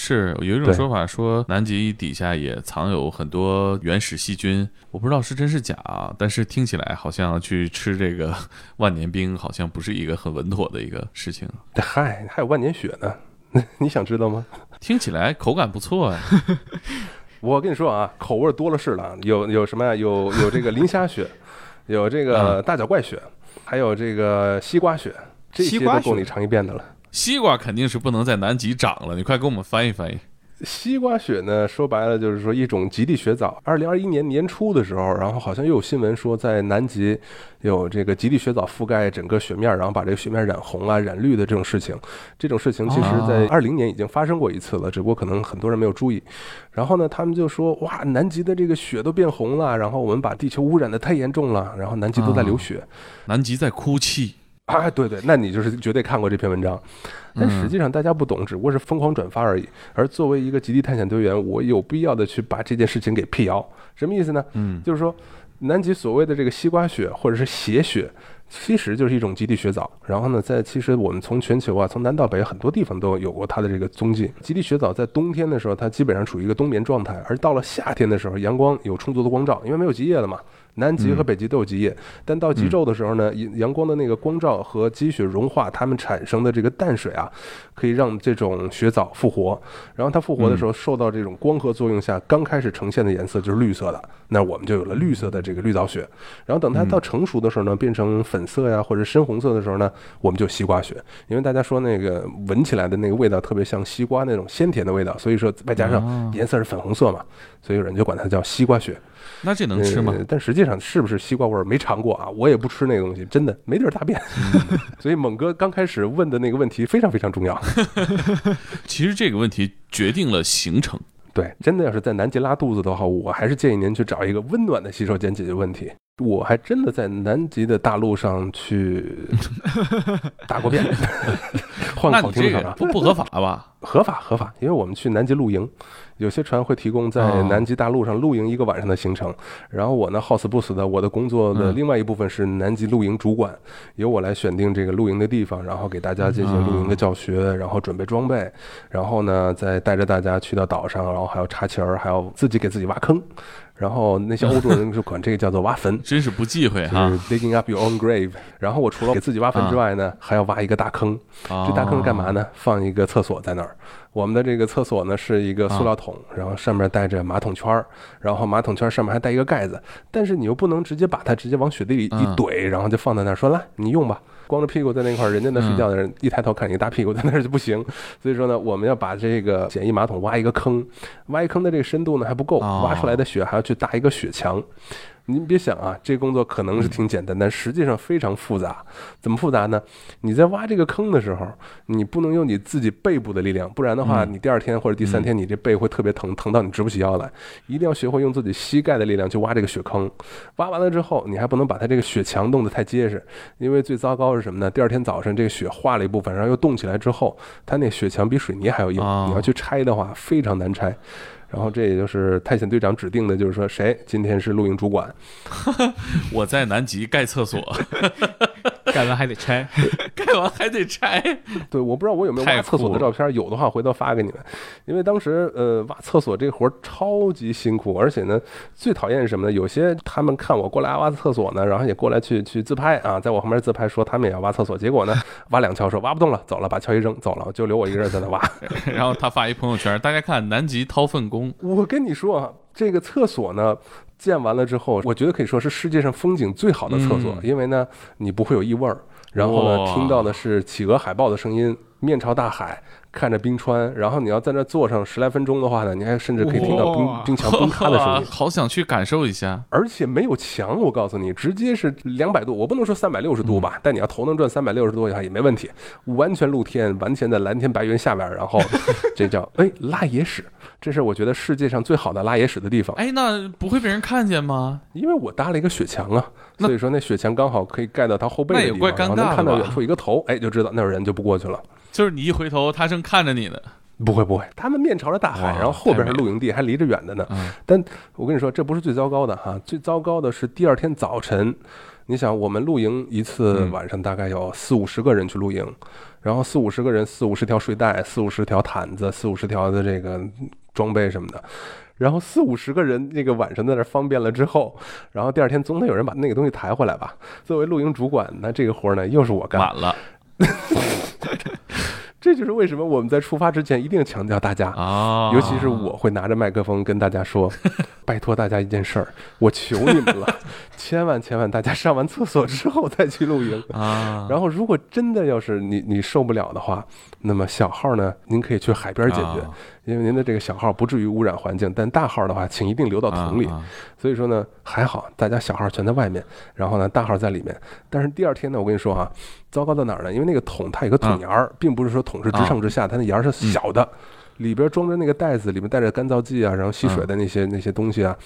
是有一种说法说南极底下也藏有很多原始细菌，我不知道是真是假啊，但是听起来好像去吃这个万年冰好像不是一个很稳妥的一个事情。嗨，还有万年雪呢，你想知道吗？听起来口感不错呀，我跟你说啊，口味多了是了，有有什么呀？有有这个磷虾雪，有这个大脚怪雪，还有这个西瓜雪，这些西瓜雪都够你尝一遍的了。西瓜肯定是不能在南极长了，你快给我们翻译翻译。西瓜雪呢，说白了就是说一种极地雪藻。二零二一年年初的时候，然后好像又有新闻说，在南极有这个极地雪藻覆盖整个雪面，然后把这个雪面染红啊、染绿的这种事情。这种事情其实在二零年已经发生过一次了，只不过可能很多人没有注意。然后呢，他们就说哇，南极的这个雪都变红了，然后我们把地球污染的太严重了，然后南极都在流血。南极在哭泣，啊，对对，那你就是绝对看过这篇文章，但实际上大家不懂，只不过是疯狂转发而已。而作为一个极地探险队员，我有必要的去把这件事情给辟谣。什么意思呢？嗯，就是说，南极所谓的这个西瓜雪或者是血雪，其实就是一种极地雪藻。然后呢，在其实我们从全球啊，从南到北很多地方都有过它的这个踪迹。极地雪藻在冬天的时候，它基本上处于一个冬眠状态，而到了夏天的时候，阳光有充足的光照，因为没有极夜了嘛。南极和北极都有极夜，但到极昼的时候呢，阳阳光的那个光照和积雪融化，它们产生的这个淡水啊，可以让这种雪藻复活。然后它复活的时候，受到这种光合作用下，刚开始呈现的颜色就是绿色的，那我们就有了绿色的这个绿藻雪。然后等它到成熟的时候呢，变成粉色呀或者深红色的时候呢，我们就西瓜雪。因为大家说那个闻起来的那个味道特别像西瓜那种鲜甜的味道，所以说外加上颜色是粉红色嘛，所以有人就管它叫西瓜雪。那这能吃吗？呃但实际上是不是西瓜味儿没尝过啊？我也不吃那个东西，真的没地儿大便。所以猛哥刚开始问的那个问题非常非常重要。其实这个问题决定了行程。对，真的要是在南极拉肚子的话，我还是建议您去找一个温暖的洗手间解决问题。我还真的在南极的大陆上去大过便，换个好听的啊，个不不合法吧？合法合法，因为我们去南极露营，有些船会提供在哦南极大陆上露营一个晚上的行程。然后我呢，好死不死的，我的工作的嗯另外一部分是南极露营主管，由我来选定这个露营的地方，然后给大家进行露营的教学，然后准备装备，然后呢再带着大家去到岛上，然后还要插旗儿，还要自己给自己挖坑。然后那些欧洲人就管这个叫做挖坟。真是不忌讳就是哈。digging up your own grave，然后我除了给自己挖坟之外呢，还要挖一个大坑。这这大坑是干嘛？呢？放一个厕所在那儿。我们的这个厕所呢是一个塑料桶，然后上面带着马桶圈儿，然后马桶圈上面还带一个盖子。但是你又不能直接把它直接往雪地里一嗯怼，然后就放在那儿说来你用吧。光着屁股在那块儿，人家那睡觉的人一抬头看你一大屁股在那儿就不行。所以说呢，我们要把这个简易马桶挖一个坑，挖一坑的这个深度呢还不够，哦挖出来的雪还要去搭一个雪墙。您别想啊，这工作可能是挺简单，但实际上非常复杂。怎么复杂呢？你在挖这个坑的时候，你不能用你自己背部的力量，不然的话，嗯你第二天或者第三天，你这背会特别疼，疼到你直不起腰来。一定要学会用自己膝盖的力量去挖这个雪坑。挖完了之后，你还不能把它这个雪墙冻得太结实，因为最糟糕是什么呢？第二天早上这个雪化了一部分，然后又冻起来之后，它那雪墙比水泥还要硬，哦你要去拆的话非常难拆。然后这也就是探险队长指定的，就是说谁今天是露营主管，我在南极盖厕所，盖完还得拆。盖完还得拆。对，我不知道我有没有太挖厕所的照片，有的话回头发给你们。因为当时呃挖厕所这活儿超级辛苦，而且呢最讨厌是什么呢？有些他们看我过来挖厕所呢，然后也过来去去自拍啊，在我旁边自拍说他们也要挖厕所，结果呢挖两锹说挖不动了，走了，把锹一扔走了，就留我一个人在那挖。然后他发一朋友圈，大家看南极掏粪工，我跟你说啊，这个厕所呢。建完了之后，我觉得可以说是世界上风景最好的厕所，嗯因为呢，你不会有异味儿，然后呢哇听到的是企鹅海豹的声音，面朝大海。看着冰川，然后你要在那坐上十来分钟的话呢，你还甚至可以听到冰冰墙崩塌的声音。好想去感受一下。而且没有墙，我告诉你，直接是两百度，我不能说三百六十度吧，但你要头能转三百六十度的话也没问题，完全露天，完全在蓝天白云下边，然后 这叫哎拉野史，这是我觉得世界上最好的拉野史的地方，哎，那不会被人看见吗？因为我搭了一个雪墙啊，所以说那雪墙刚好可以盖到他后背的地方，那也怪尴然后能尬的吧看到远处一个头，哎，就知道那有人就不过去了。就是你一回头，他正看着你呢。不会不会，他们面朝着大海，然后后边是露营地，还离着远的呢。嗯但我跟你说，这不是最糟糕的哈，最糟糕的是第二天早晨。你想，我们露营一次嗯晚上大概有四五十个人去露营，然后四五十个人，四五十条睡袋，四五十条毯子，四五十条的这个装备什么的。然后四五十个人，那个晚上在那儿方便了之后，然后第二天总得有人把那个东西抬回来吧。作为露营主管，那这个活儿呢又是我干。晚了 这就是为什么我们在出发之前一定强调大家啊！尤其是我会拿着麦克风跟大家说，拜托大家一件事儿，我求你们了，千万千万大家上完厕所之后再去露营。啊，然后，如果真的要是你你受不了的话，那么小号呢，您可以去海边解决，啊因为您的这个小号不至于污染环境。但大号的话，请一定留到桶里。啊所以说呢，还好大家小号全在外面，然后呢大号在里面。但是第二天呢，我跟你说啊，糟糕在哪儿呢？因为那个桶它有个桶沿儿，并不是说桶是直上直下，它那沿儿是小的，里边装着那个袋子，里面带着干燥剂啊，然后吸水的那些那些东西啊。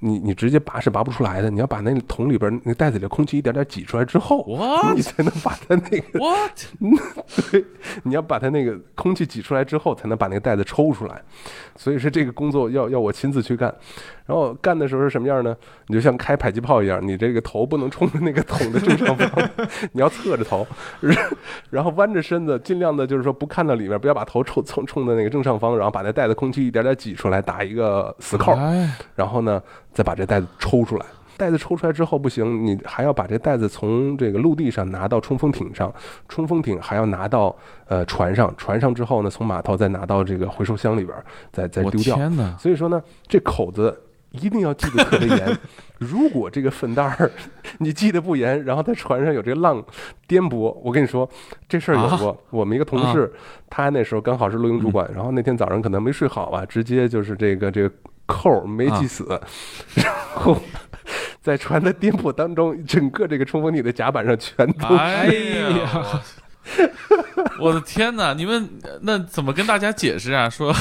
你你直接拔是拔不出来的，你要把那个桶里边那袋子里的空气一点点挤出来之后，What 你才能把它那个 what 对，你要把它那个空气挤出来之后，才能把那个袋子抽出来。所以说这个工作要要我亲自去干。然后干的时候是什么样呢？你就像开迫击炮一样，你这个头不能冲着那个桶的正上方，你要侧着头，然后弯着身子，尽量的就是说不看到里面，不要把头冲冲冲的那个正上方，然后把那袋子空气一点点挤出来，打一个死扣。哎然后呢，再把这袋子抽出来。袋子抽出来之后不行，你还要把这袋子从这个陆地上拿到冲锋艇上，冲锋艇还要拿到呃船上，船上之后呢，从码头再拿到这个回收箱里边儿，再再丢掉。天！所以说呢，这口子一定要记得特别严。如果这个粪袋儿 你记得不严，然后在船上有这个浪颠簸，我跟你说这事儿有过。我们一个同事，他那时候刚好是录音主管，然后那天早上可能没睡好吧，直接就是这个这个扣儿没系死，然后。在船的颠簸当中，整个这个冲锋艇的甲板上全都哎是。呀！我的天哪！你们那怎么跟大家解释啊？说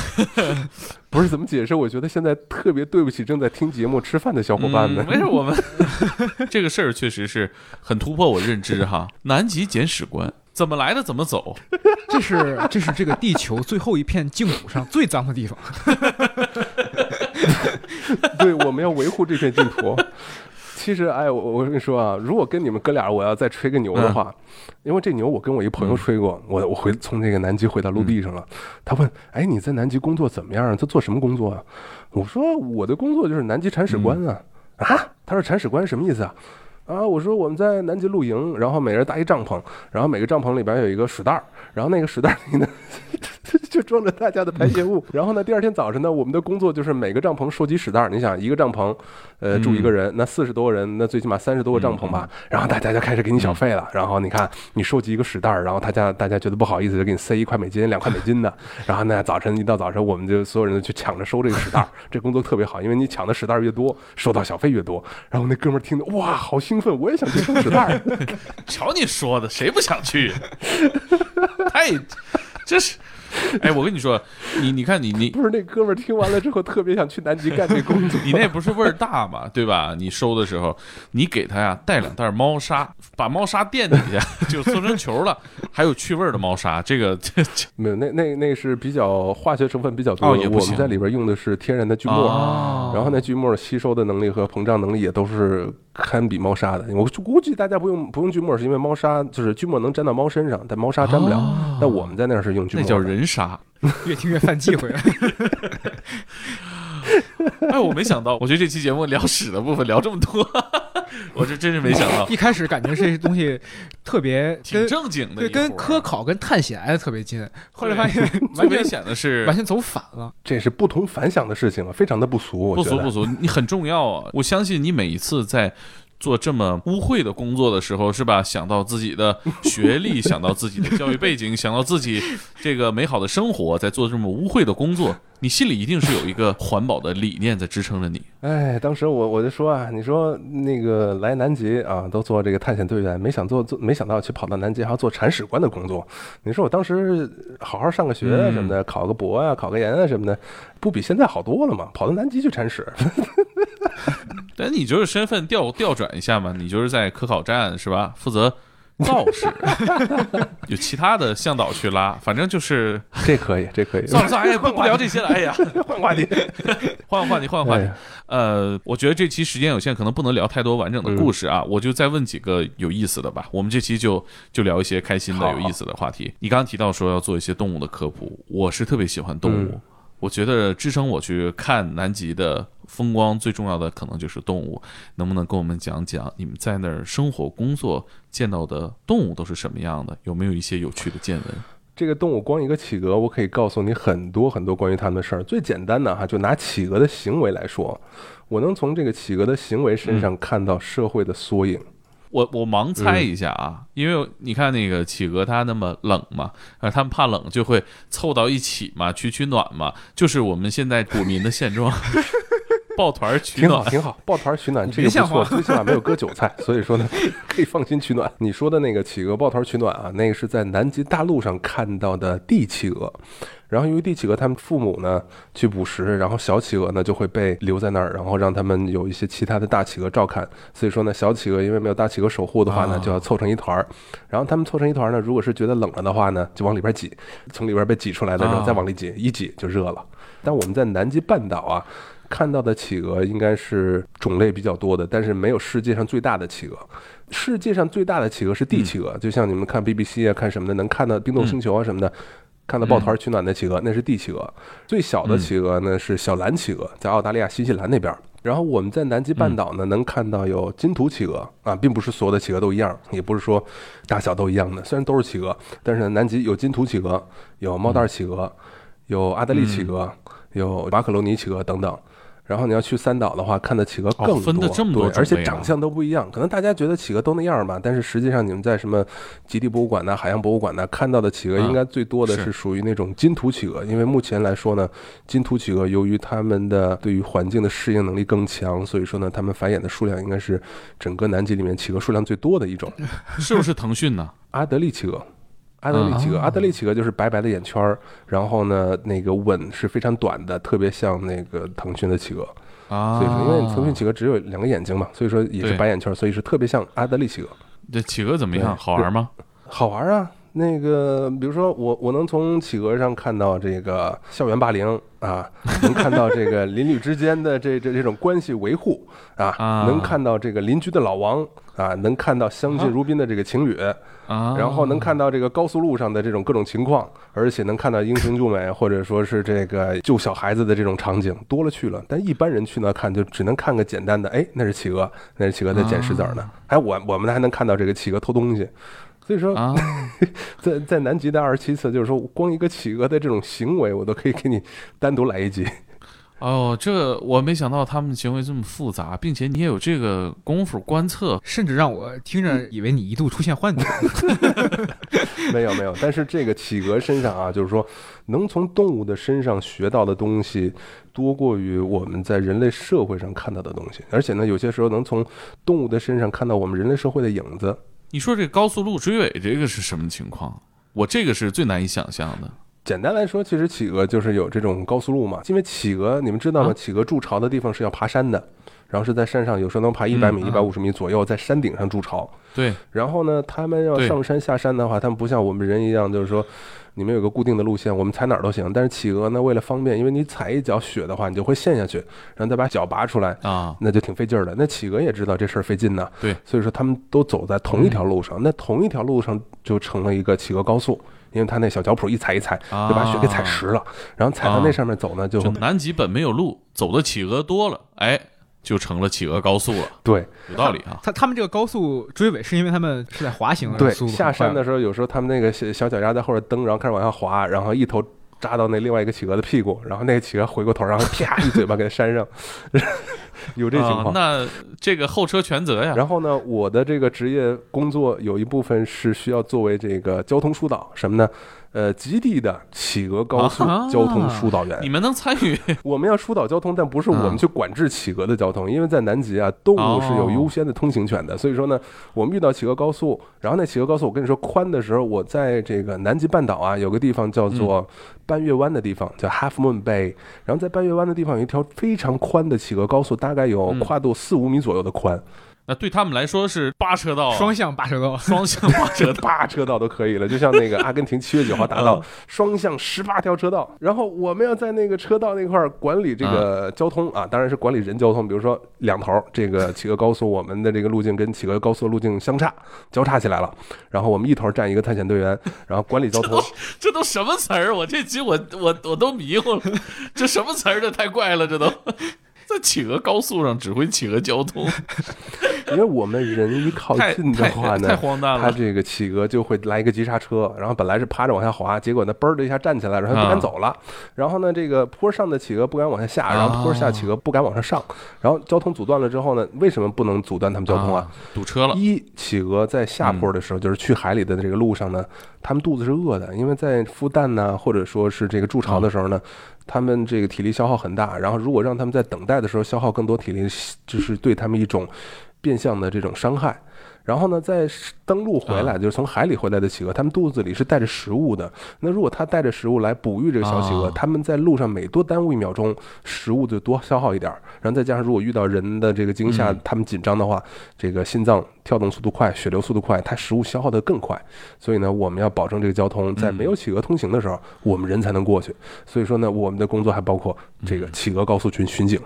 不是怎么解释？我觉得现在特别对不起正在听节目吃饭的小伙伴们嗯。没事，我们 这个事儿确实是很突破我认知哈。南极简史观怎么来的怎么走？这是这是这个地球最后一片净土上最脏的地方。对，我们要维护这片净土。其实，哎，我我跟你说啊，如果跟你们哥俩我要再吹个牛的话，因为这牛我跟我一朋友吹过，我我回从那个南极回到陆地上了。他问，哎，你在南极工作怎么样啊？他做什么工作啊？我说我的工作就是南极铲屎官啊。啊？他说铲屎官什么意思啊？啊，我说我们在南极露营，然后每人搭一帐篷，然后每个帐篷里边有一个屎袋儿，然后那个屎袋儿里呢 就装着大家的排泄物。然后呢，第二天早晨呢，我们的工作就是每个帐篷收集屎袋儿。你想，一个帐篷，呃，住一个人，那四十多个人，那最起码三十多个帐篷吧。然后大家就开始给你小费了。然后你看，你收集一个屎袋儿，然后大家大家觉得不好意思，就给你塞一块美金、两块美金的。然后呢，早晨一到早晨，我们就所有人都去抢着收这个屎袋儿。这工作特别好，因为你抢的屎袋儿越多，收到小费越多。然后那哥们儿听着，哇，好兴奋，我也想去收屎袋儿。瞧你说的，谁不想去？太，这是，哎，我跟你说，你你看你你不是那哥们儿听完了之后，特别想去南极干这工作。你那不是味儿大嘛，对吧？你收的时候，你给他呀带两袋猫砂，把猫砂垫底下 就做成球了，还有去味儿的猫砂，这个这这没有，那那那是比较化学成分比较多也我们在里边用的是天然的锯末，哦然后那锯末吸收的能力和膨胀能力也都是堪比猫砂的。我估计大家不用不用锯末，是因为猫砂就是锯末能粘到猫身上，但猫砂粘不了。哦但我们在那儿是用锯末那叫。人砂。越听越犯忌讳了。哎，我没想到，我觉得这期节目聊屎的部分聊这么多，我这真是没想到，一开始感觉这些东西特别 挺正经的对跟科考跟探险挨得特别近，后来发现最完全危险的是完全走反了。这是不同凡响的事情啊，非常的不俗，我觉得。不俗不俗，你很重要啊！我相信你每一次在做这么污秽的工作的时候，是吧？想到自己的学历，想到自己的教育背景，想到自己这个美好的生活，在做这么污秽的工作，你心里一定是有一个环保的理念在支撑着你。哎，当时我我就说啊，你说那个来南极啊，都做这个探险队员，没想做做，没想到去跑到南极还要做铲屎官的工作。你说我当时好好上个学啊什么的，考个博啊，考个研啊什么的，不比现在好多了吗？跑到南极去铲屎。但你就是身份调调转一下嘛，你就是在科考站是吧？负责造势，有其他的向导去拉，反正就是这可以，这可以。算了算了，哎，不不聊这些了，哎呀，换话题，换话题，换话题。呃，我觉得这期时间有限，可能不能聊太多完整的故事啊，我就再问几个有意思的吧。我们这期就就聊一些开心的、有意思的话题。你刚刚提到说要做一些动物的科普，我是特别喜欢动物。我觉得支撑我去看南极的风光最重要的可能就是动物，能不能跟我们讲讲你们在那儿生活工作见到的动物都是什么样的？有没有一些有趣的见闻？这个动物光一个企鹅，我可以告诉你很多很多关于它们的事儿。最简单的哈，就拿企鹅的行为来说，我能从这个企鹅的行为身上看到社会的缩影。我我盲猜一下啊，因为你看那个企鹅它那么冷嘛，啊，它们怕冷就会凑到一起嘛，取取暖嘛，就是我们现在股民的现状，抱团取暖，挺好，挺好抱团取暖这个不错，最起码没有割韭菜，所以说呢，可以放心取暖。你说的那个企鹅抱团取暖啊，那个是在南极大陆上看到的帝企鹅。然后由于帝企鹅他们父母呢去捕食，然后小企鹅呢就会被留在那儿，然后让他们有一些其他的大企鹅照看。所以说呢，小企鹅因为没有大企鹅守护的话呢，就要凑成一团儿。然后他们凑成一团儿呢，如果是觉得冷了的话呢，就往里边挤，从里边被挤出来的时候再往里挤，一挤就热了。但我们在南极半岛啊看到的企鹅应该是种类比较多的，但是没有世界上最大的企鹅。世界上最大的企鹅是帝企鹅，就像你们看 BBC 啊看什么的，能看到冰冻星球啊什么的。看到抱团取暖的企鹅，那是帝企鹅。最小的企鹅呢是小蓝企鹅，在澳大利亚新西兰那边。然后我们在南极半岛呢，能看到有金图企鹅啊，并不是所有的企鹅都一样，也不是说大小都一样的。虽然都是企鹅，但是南极有金图企鹅，有猫蛋企鹅，有阿德利企鹅，有马可罗尼企鹅等等。然后你要去三岛的话，看的企鹅更多，对，而且长相都不一样。可能大家觉得企鹅都那样吧，但是实际上你们在什么极地博物馆呐、海洋博物馆呐看到的企鹅，应该最多的是属于那种金图企鹅。因为目前来说呢，金图企鹅由于它们的对于环境的适应能力更强，所以说呢，它们繁衍的数量应该是整个南极里面企鹅数量最多的一种。是不是腾讯呢？阿德利企鹅。阿德利企鹅，阿德利企鹅就是白白的眼圈儿，然后呢，那个吻是非常短的，特别像那个腾讯的企鹅啊。所以说，因为腾讯企鹅只有两个眼睛嘛，所以说也是白眼圈，所以是特别像阿德利企鹅。这企鹅怎么样？好玩吗？好玩啊！那个，比如说我，我能从企鹅上看到这个校园霸凌啊，能看到这个邻里之间的这这这种关系维护啊，能看到这个邻居的老王啊，能看到相敬如宾的这个情侣啊，然后能看到这个高速路上的这种各种情况，而且能看到英雄救美或者说是这个救小孩子的这种场景多了去了。但一般人去那看就只能看个简单的，哎，那是企鹅，那是企鹅在捡石子呢。哎，我我们还能看到这个企鹅偷东西。所以说啊，在在南极的二十七次，就是说光一个企鹅的这种行为，我都可以给你单独来一集。哦，这我没想到他们的行为这么复杂，并且你也有这个功夫观测，甚至让我听着以为你一度出现幻觉。没有没有，但是这个企鹅身上啊，就是说能从动物的身上学到的东西，多过于我们在人类社会上看到的东西，而且呢，有些时候能从动物的身上看到我们人类社会的影子。你说这高速路追尾这个是什么情况？我这个是最难以想象的。简单来说，其实企鹅就是有这种高速路嘛。因为企鹅，你们知道吗？企鹅筑巢的地方是要爬山的，然后是在山上，有时候能爬一百米、一百五十米左右，在山顶上筑巢。对。然后呢，他们要上山下山的话，他们不像我们人一样，就是说。你们有个固定的路线，我们踩哪儿都行。但是企鹅呢，为了方便，因为你踩一脚雪的话，你就会陷下去，然后再把脚拔出来啊，那就挺费劲儿的。那企鹅也知道这事儿费劲呢，对，所以说他们都走在同一条路上，那同一条路上就成了一个企鹅高速，因为他那小脚蹼一踩一踩，就把雪给踩实了，然后踩到那上面走呢，就南极本没有路，走的企鹅多了，哎。就成了企鹅高速了，对，有道理啊。他他们这个高速追尾是因为他们是在滑行，对，下山的时候有时候他们那个小小脚丫在后边蹬，然后开始往下滑，然后一头扎到那另外一个企鹅的屁股，然后那个企鹅回过头，然后啪一嘴巴给它扇上，有这情啊况。那这个后车全责呀。然后呢，我的这个职业工作有一部分是需要作为这个交通疏导，什么呢？呃，极地的企鹅高速啊交通疏导员。你们能参与 我们要疏导交通，但不是我们去管制企鹅的交通，因为在南极啊，动物是有优先的通行权的。所以说呢，我们遇到企鹅高速，然后那企鹅高速，我跟你说宽的时候，我在这个南极半岛啊，有个地方叫做半月湾的地方，叫 Half Moon Bay。然后在半月湾的地方有一条非常宽的企鹅高速，大概有嗯跨度四五米左右的宽，那对他们来说是八车道啊，双向八车道，双向八车道。八车道都可以了，就像那个阿根廷七月九号大道嗯双向十八条车道，然后我们要在那个车道那块儿管理这个交通啊，当然是管理人交通，比如说两头这个企鹅高速，我们的这个路径跟企鹅高速路径相差，交叉起来了，然后我们一头站一个探险队员，然后管理交通，这都什么词儿？我这集我我我都迷糊了，这什么词儿？这太怪了，这都在企鹅高速上指挥企鹅交通，因为我们人一靠近的话呢太。荒诞了。它这个企鹅就会来一个急刹车，然后本来是趴着往下滑，结果呢嘣儿的一下站起来，然后不敢啊走了。然后呢，这个坡上的企鹅不敢往下下，然后坡下企鹅不敢往上上。然后交通阻断了之后呢，为什么不能阻断他们交通啊？堵车了。一，企鹅在下坡的时候，就是去海里的这个路上呢，他们肚子是饿的，因为在孵蛋呢，或者说是这个筑巢的时候呢，他们这个体力消耗很大。然后如果让他们在等待的时候消耗更多体力，就是对他们一种变相的这种伤害。然后呢，在登陆回来，就是从海里回来的企鹅，它们肚子里是带着食物的。那如果它带着食物来哺育这个小企鹅啊，它们在路上每多耽误一秒钟，食物就多消耗一点儿。然后再加上如果遇到人的这个惊吓嗯，它们紧张的话，这个心脏跳动速度快，血流速度快，它食物消耗的更快。所以呢，我们要保证这个交通在没有企鹅通行的时候，我们人才能过去。所以说呢，我们的工作还包括这个企鹅高速群巡警。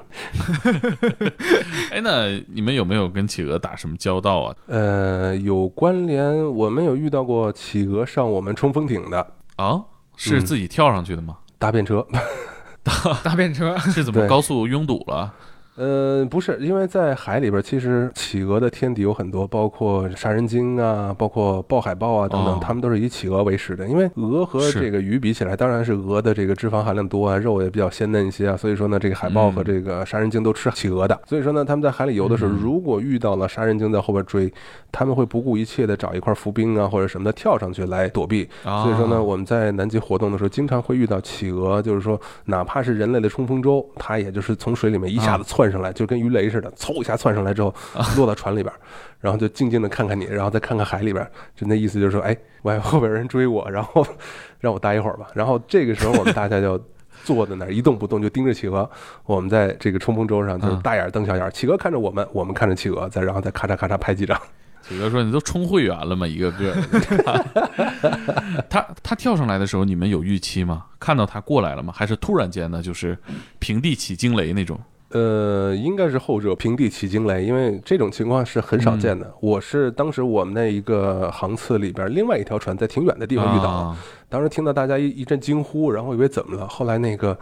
哎，那你们有没有跟企鹅打什么交道啊？呃，有关联，我们有遇到过企鹅上我们冲锋艇的啊，是嗯自己跳上去的吗？搭便车。搭便车，是怎么高速拥堵了？呃，不是，因为在海里边，其实企鹅的天敌有很多，包括杀人鲸啊，包括豹海豹啊等等哦，它们都是以企鹅为食的。因为鹅和这个鱼比起来，当然是鹅的这个脂肪含量多啊，肉也比较鲜嫩一些啊，所以说呢，这个海豹和嗯这个杀人鲸都吃企鹅的。所以说呢，他们在海里游的时候，嗯如果遇到了杀人鲸在后边追，他们会不顾一切的找一块浮冰啊或者什么的跳上去来躲避。啊，所以说呢，我们在南极活动的时候，经常会遇到企鹅，就是说，哪怕是人类的冲锋舟，它也就是从水里面一下子窜上来，就跟鱼雷似的，嗖一下窜上来之后，落到船里边儿，然后就静静的看看你，然后再看看海里边儿，就那意思就是说，哎，我还 后边有人追我，然后 让我待一会儿吧。然后这个时候我们大家就。坐在那儿一动不动，就盯着企鹅。我们在这个冲锋舟上就是嗯大眼瞪小眼，企鹅看着我们，我们看着企鹅，再然后再咔嚓咔嚓拍几张。企鹅说：“你都充会员了吗？一个个的。他他跳上来的时候，你们有预期吗？看到他过来了吗？还是突然间呢，就是平地起惊雷那种？呃，应该是后者平地起惊雷，因为这种情况是很少见的。嗯我是当时我们那一个航次里边，另外一条船在挺远的地方遇到当时听到大家一一阵惊呼，然后以为怎么了，后来那个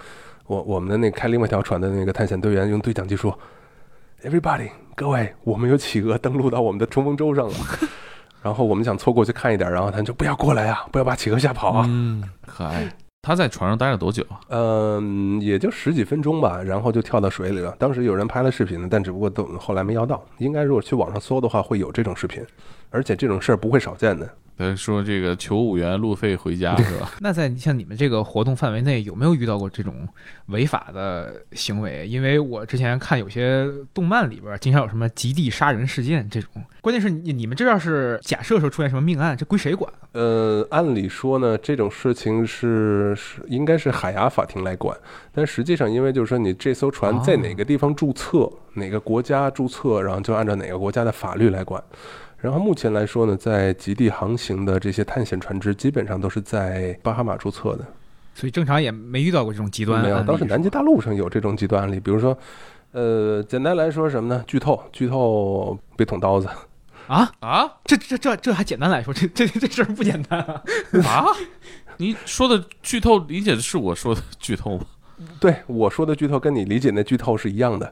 我我们的那开另外一条船的那个探险队员用对讲机说：“Everybody，各位，我们有企鹅登陆到我们的冲锋舟上了。”然后我们想凑过去看一点，然后他就不要过来啊，不要把企鹅吓跑啊。嗯，可爱。他在船上待了多久啊？嗯，也就十几分钟吧，然后就跳到水里了。当时有人拍了视频，但只不过都后来没要到。应该如果去网上搜的话，会有这种视频，而且这种事儿不会少见的。他说这个求五元路费回家是吧？那在像你们这个活动范围内，有没有遇到过这种违法的行为？因为我之前看有些动漫里边，经常有什么极地杀人事件这种。关键是你你们这要是假设说出现什么命案，这归谁管？呃，按理说呢，这种事情是是应该是海牙法庭来管，但实际上因为就是说你这艘船在哪个地方注册，哪个国家注册，然后就按照哪个国家的法律来管。然后目前来说呢，在极地航行的这些探险船只，基本上都是在巴哈马注册的。所以正常也没遇到过这种极端没有，案例当时南极大陆上有这种极端案例，比如说，呃，简单来说什么呢？剧透，剧透被捅刀子。啊，啊这这这这还简单来说，这这这事儿不简单啊！啊！你说的剧透理解的是我说的剧透吗？对我说的剧透跟你理解的剧透是一样的。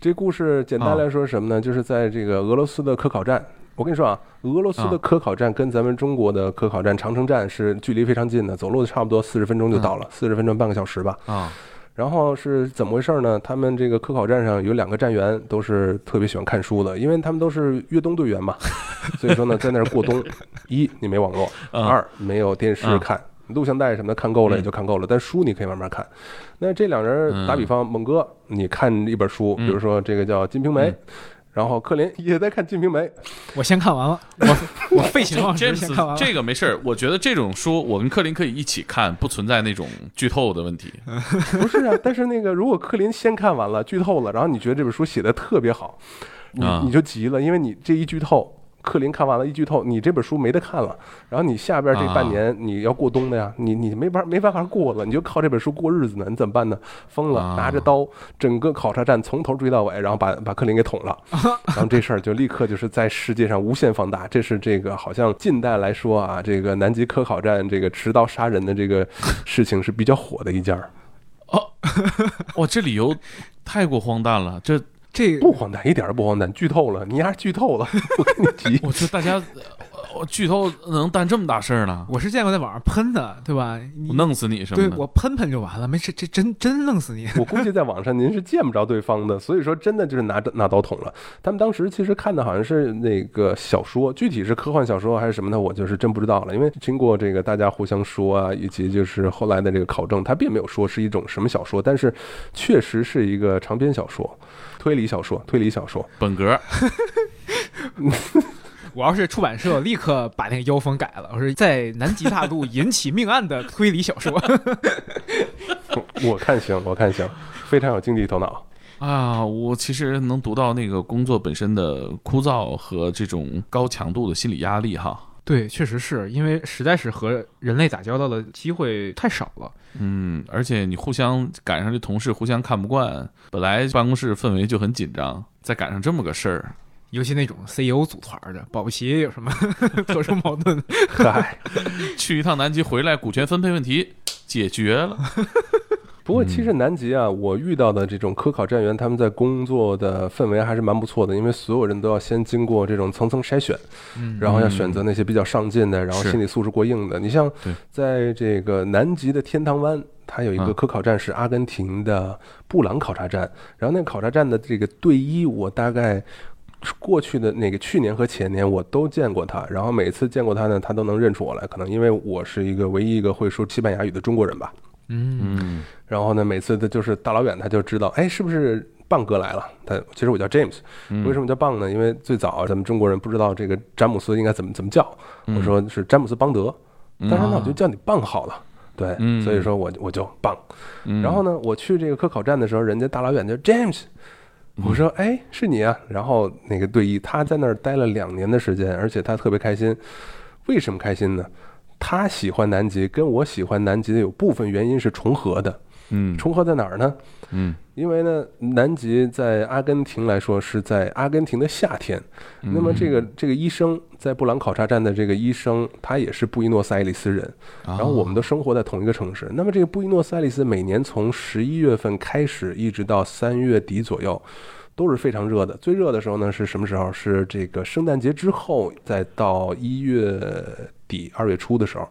这故事简单来说是什么呢？就是在这个俄罗斯的科考站，我跟你说啊，俄罗斯的啊。科考站跟咱们中国的科考站长城站是距离非常近的，走路差不多四十分钟就到了，四十分钟半个小时吧。啊，然后是怎么回事呢？他们这个科考站上有两个站员都是特别喜欢看书的，因为他们都是越冬队员嘛，所以说呢，在那儿过冬，一你没网络，啊二没有电视啊。看。录像带什么的看够了也就看够了，但书你可以慢慢看。那这两人打比方，猛哥，你看一本书，比如说这个叫《金瓶梅》嗯，然后克林 也在看《金瓶梅》，我先看完了，我我废寝忘食先看完了。这个没事儿，我觉得这种书我跟克林可以一起看，不存在那种剧透的问题。不是啊，但是那个如果克林先看完了，剧透了，然后你觉得这本书写的特别好，你啊你就急了，因为你这一剧透，克林看完了一剧透，你这本书没得看了，然后你下边这半年你要过冬的呀，你你没法没办法过了，你就靠这本书过日子呢，你怎么办呢？疯了，啊拿着刀，整个考察站从头追到尾，然后把把克林给捅了，然后这事儿就立刻就是在世界上无限放大，这是这个好像近代来说啊，这个南极科考站这个持刀杀人的这个事情是比较火的一件儿。哇，这理由太过荒诞了，这这不荒诞，一点儿都不荒诞，剧透了，你丫剧透了，我跟你提。我觉得大家，呃我剧透能担这么大事儿呢？我是见过在网上喷的，对吧？你我弄死你什么的？对我喷喷就完了，没事，这真真弄死你。我估计在网上您是见不着对方的，所以说真的就是拿拿刀捅了。他们当时其实看的好像是那个小说，具体是科幻小说还是什么的，我就是真不知道了。因为经过这个大家互相说啊，以及就是后来的这个考证，他并没有说是一种什么小说，但是确实是一个长篇小说，推理小说，推理小说。本格 我要是出版社，立刻把那个妖风改了。我是在南极大陆引起命案的推理小说。我看行，我看行，非常有经济头脑。啊，我其实能读到那个工作本身的枯燥和这种高强度的心理压力哈。对，确实是因为实在是和人类打交道的机会太少了。嗯，而且你互相赶上这同事互相看不惯，本来办公室氛围就很紧张，再赶上这么个事儿，尤其那种 CEO 组团的，保不齐有什么 特殊矛盾。嗨，去一趟南极回来，股权分配问题解决了。不过其实南极啊，我遇到的这种科考站员，他们在工作的氛围还是蛮不错的，因为所有人都要先经过这种层层筛选，嗯然后要选择那些比较上进的，然后心理素质过硬的。你像在这个南极的天堂湾，它有一个啊科考站是阿根廷的布朗考察站，然后那个考察站的这个队医，我大概。过去的那个去年和前年我都见过他，然后每次见过他呢，他都能认出我来，可能因为我是一个唯一一个会说西班牙语的中国人吧。嗯，嗯然后呢，每次他就是大老远他就知道，哎，是不是棒哥来了？他其实我叫 James，嗯，为什么叫棒呢？因为最早咱们中国人不知道这个詹姆斯应该怎么怎么叫，嗯我说是詹姆斯邦德，嗯他说那我就叫你棒好了。对，嗯所以说我我就棒。嗯然后呢，我去这个科考站的时候，人家大老远就 James，我说哎是你啊。然后那个队医他在那儿待了两年的时间，而且他特别开心。为什么开心呢？他喜欢南极，跟我喜欢南极的有部分原因是重合的。嗯重合在哪儿呢？嗯因为呢，南极在阿根廷来说是在阿根廷的夏天。嗯那么这个这个医生在布朗考察站的这个医生，他也是布宜诺斯艾利斯人。然然后我们都生活在同一个城市。那么这个布宜诺斯艾利斯每年从十一月份开始，一直到三月底左右，都是非常热的。最热的时候呢是什么时候？是这个圣诞节之后，再到一月底二月初的时候。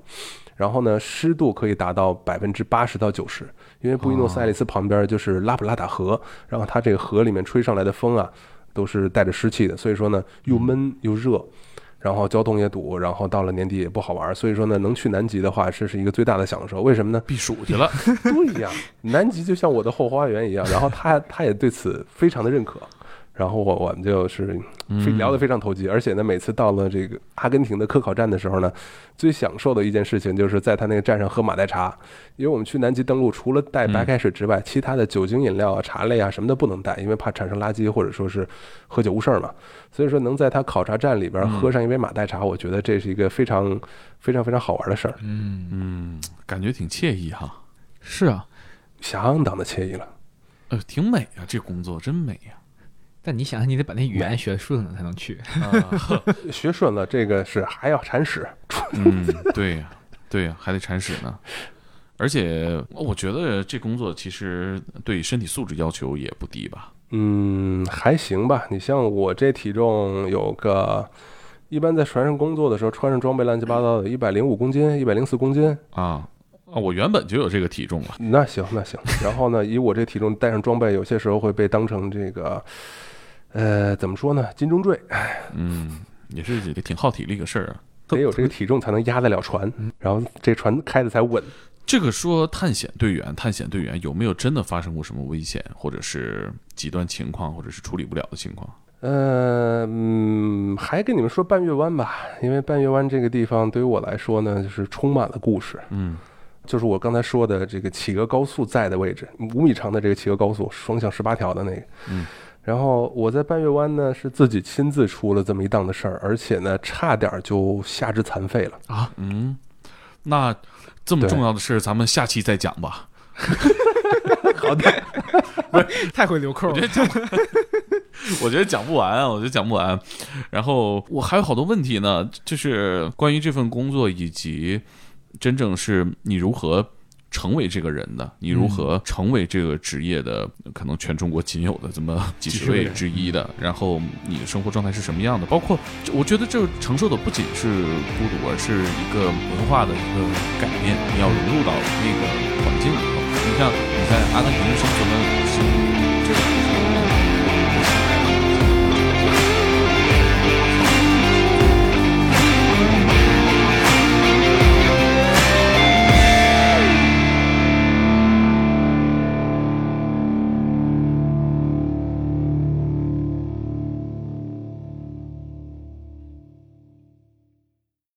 然后呢，湿度可以达到百分之八十到九十，因为布宜诺斯艾利斯旁边就是拉普拉达河，然后它这个河里面吹上来的风啊，都是带着湿气的，所以说呢，又闷又热，然后交通也堵，然后到了年底也不好玩，所以说呢，能去南极的话，这是一个最大的享受。为什么呢？避暑去了。对呀，南极就像我的后花园一样，然后他他也对此非常的认可。然后我我们就是聊得非常投机，而且呢，每次到了这个阿根廷的科考站的时候呢，最享受的一件事情就是在他那个站上喝马黛茶，因为我们去南极登陆，除了带白开水之外，其他的酒精饮料啊、茶类啊什么的不能带，因为怕产生垃圾或者说是喝酒误事儿嘛。所以说能在他考察站里边喝上一杯马黛茶，我觉得这是一个非常非常非常好玩的事儿，嗯，嗯，感觉挺惬意哈。是啊。相当的惬意了。呃，挺美啊，这工作真美呀、但你想想，你得把那语言学顺了才能去。啊。学顺了，这个是还要铲屎。嗯，对呀，对呀，还得铲屎呢。而且我觉得这工作其实对身体素质要求也不低吧。嗯，还行吧。你像我这体重有个一般在船上工作的时候，穿上装备乱七八糟的，一百零五公斤，一百零四公斤，啊啊！我原本就有这个体重了，那行那行。然后呢，以我这体重带上装备，有些时候会被当成这个，呃，怎么说呢？金钟坠，嗯，也是也挺耗体力个事儿啊。得有这个体重才能压得了船，然后这船开的才稳。这个说探险队员，探险队员有没有真的发生过什么危险，或者是极端情况，或者是处理不了的情况？呃嗯，还跟你们说半月湾吧，因为半月湾这个地方对于我来说呢，就是充满了故事。嗯就是我刚才说的这个企鹅高速在的位置，五米长的这个企鹅高速，双向十八条的那个。嗯。然后我在半月湾呢，是自己亲自出了这么一档的事儿，而且呢，差点就下肢残废了啊。嗯，那这么重要的事，咱们下期再讲吧。好的，太会留扣了我觉。得讲，我觉得讲不完啊，我觉得讲不完。然后我还有好多问题呢，就是关于这份工作以及真正是你如何成为这个人的，你如何成为这个职业的，可能全中国仅有的这么几十位之一的。然后你的生活状态是什么样的？包括我觉得这承受的不仅是孤独，而是一个文化的一个改变，你要融入到那个环境里头。你像你在阿根廷生存了十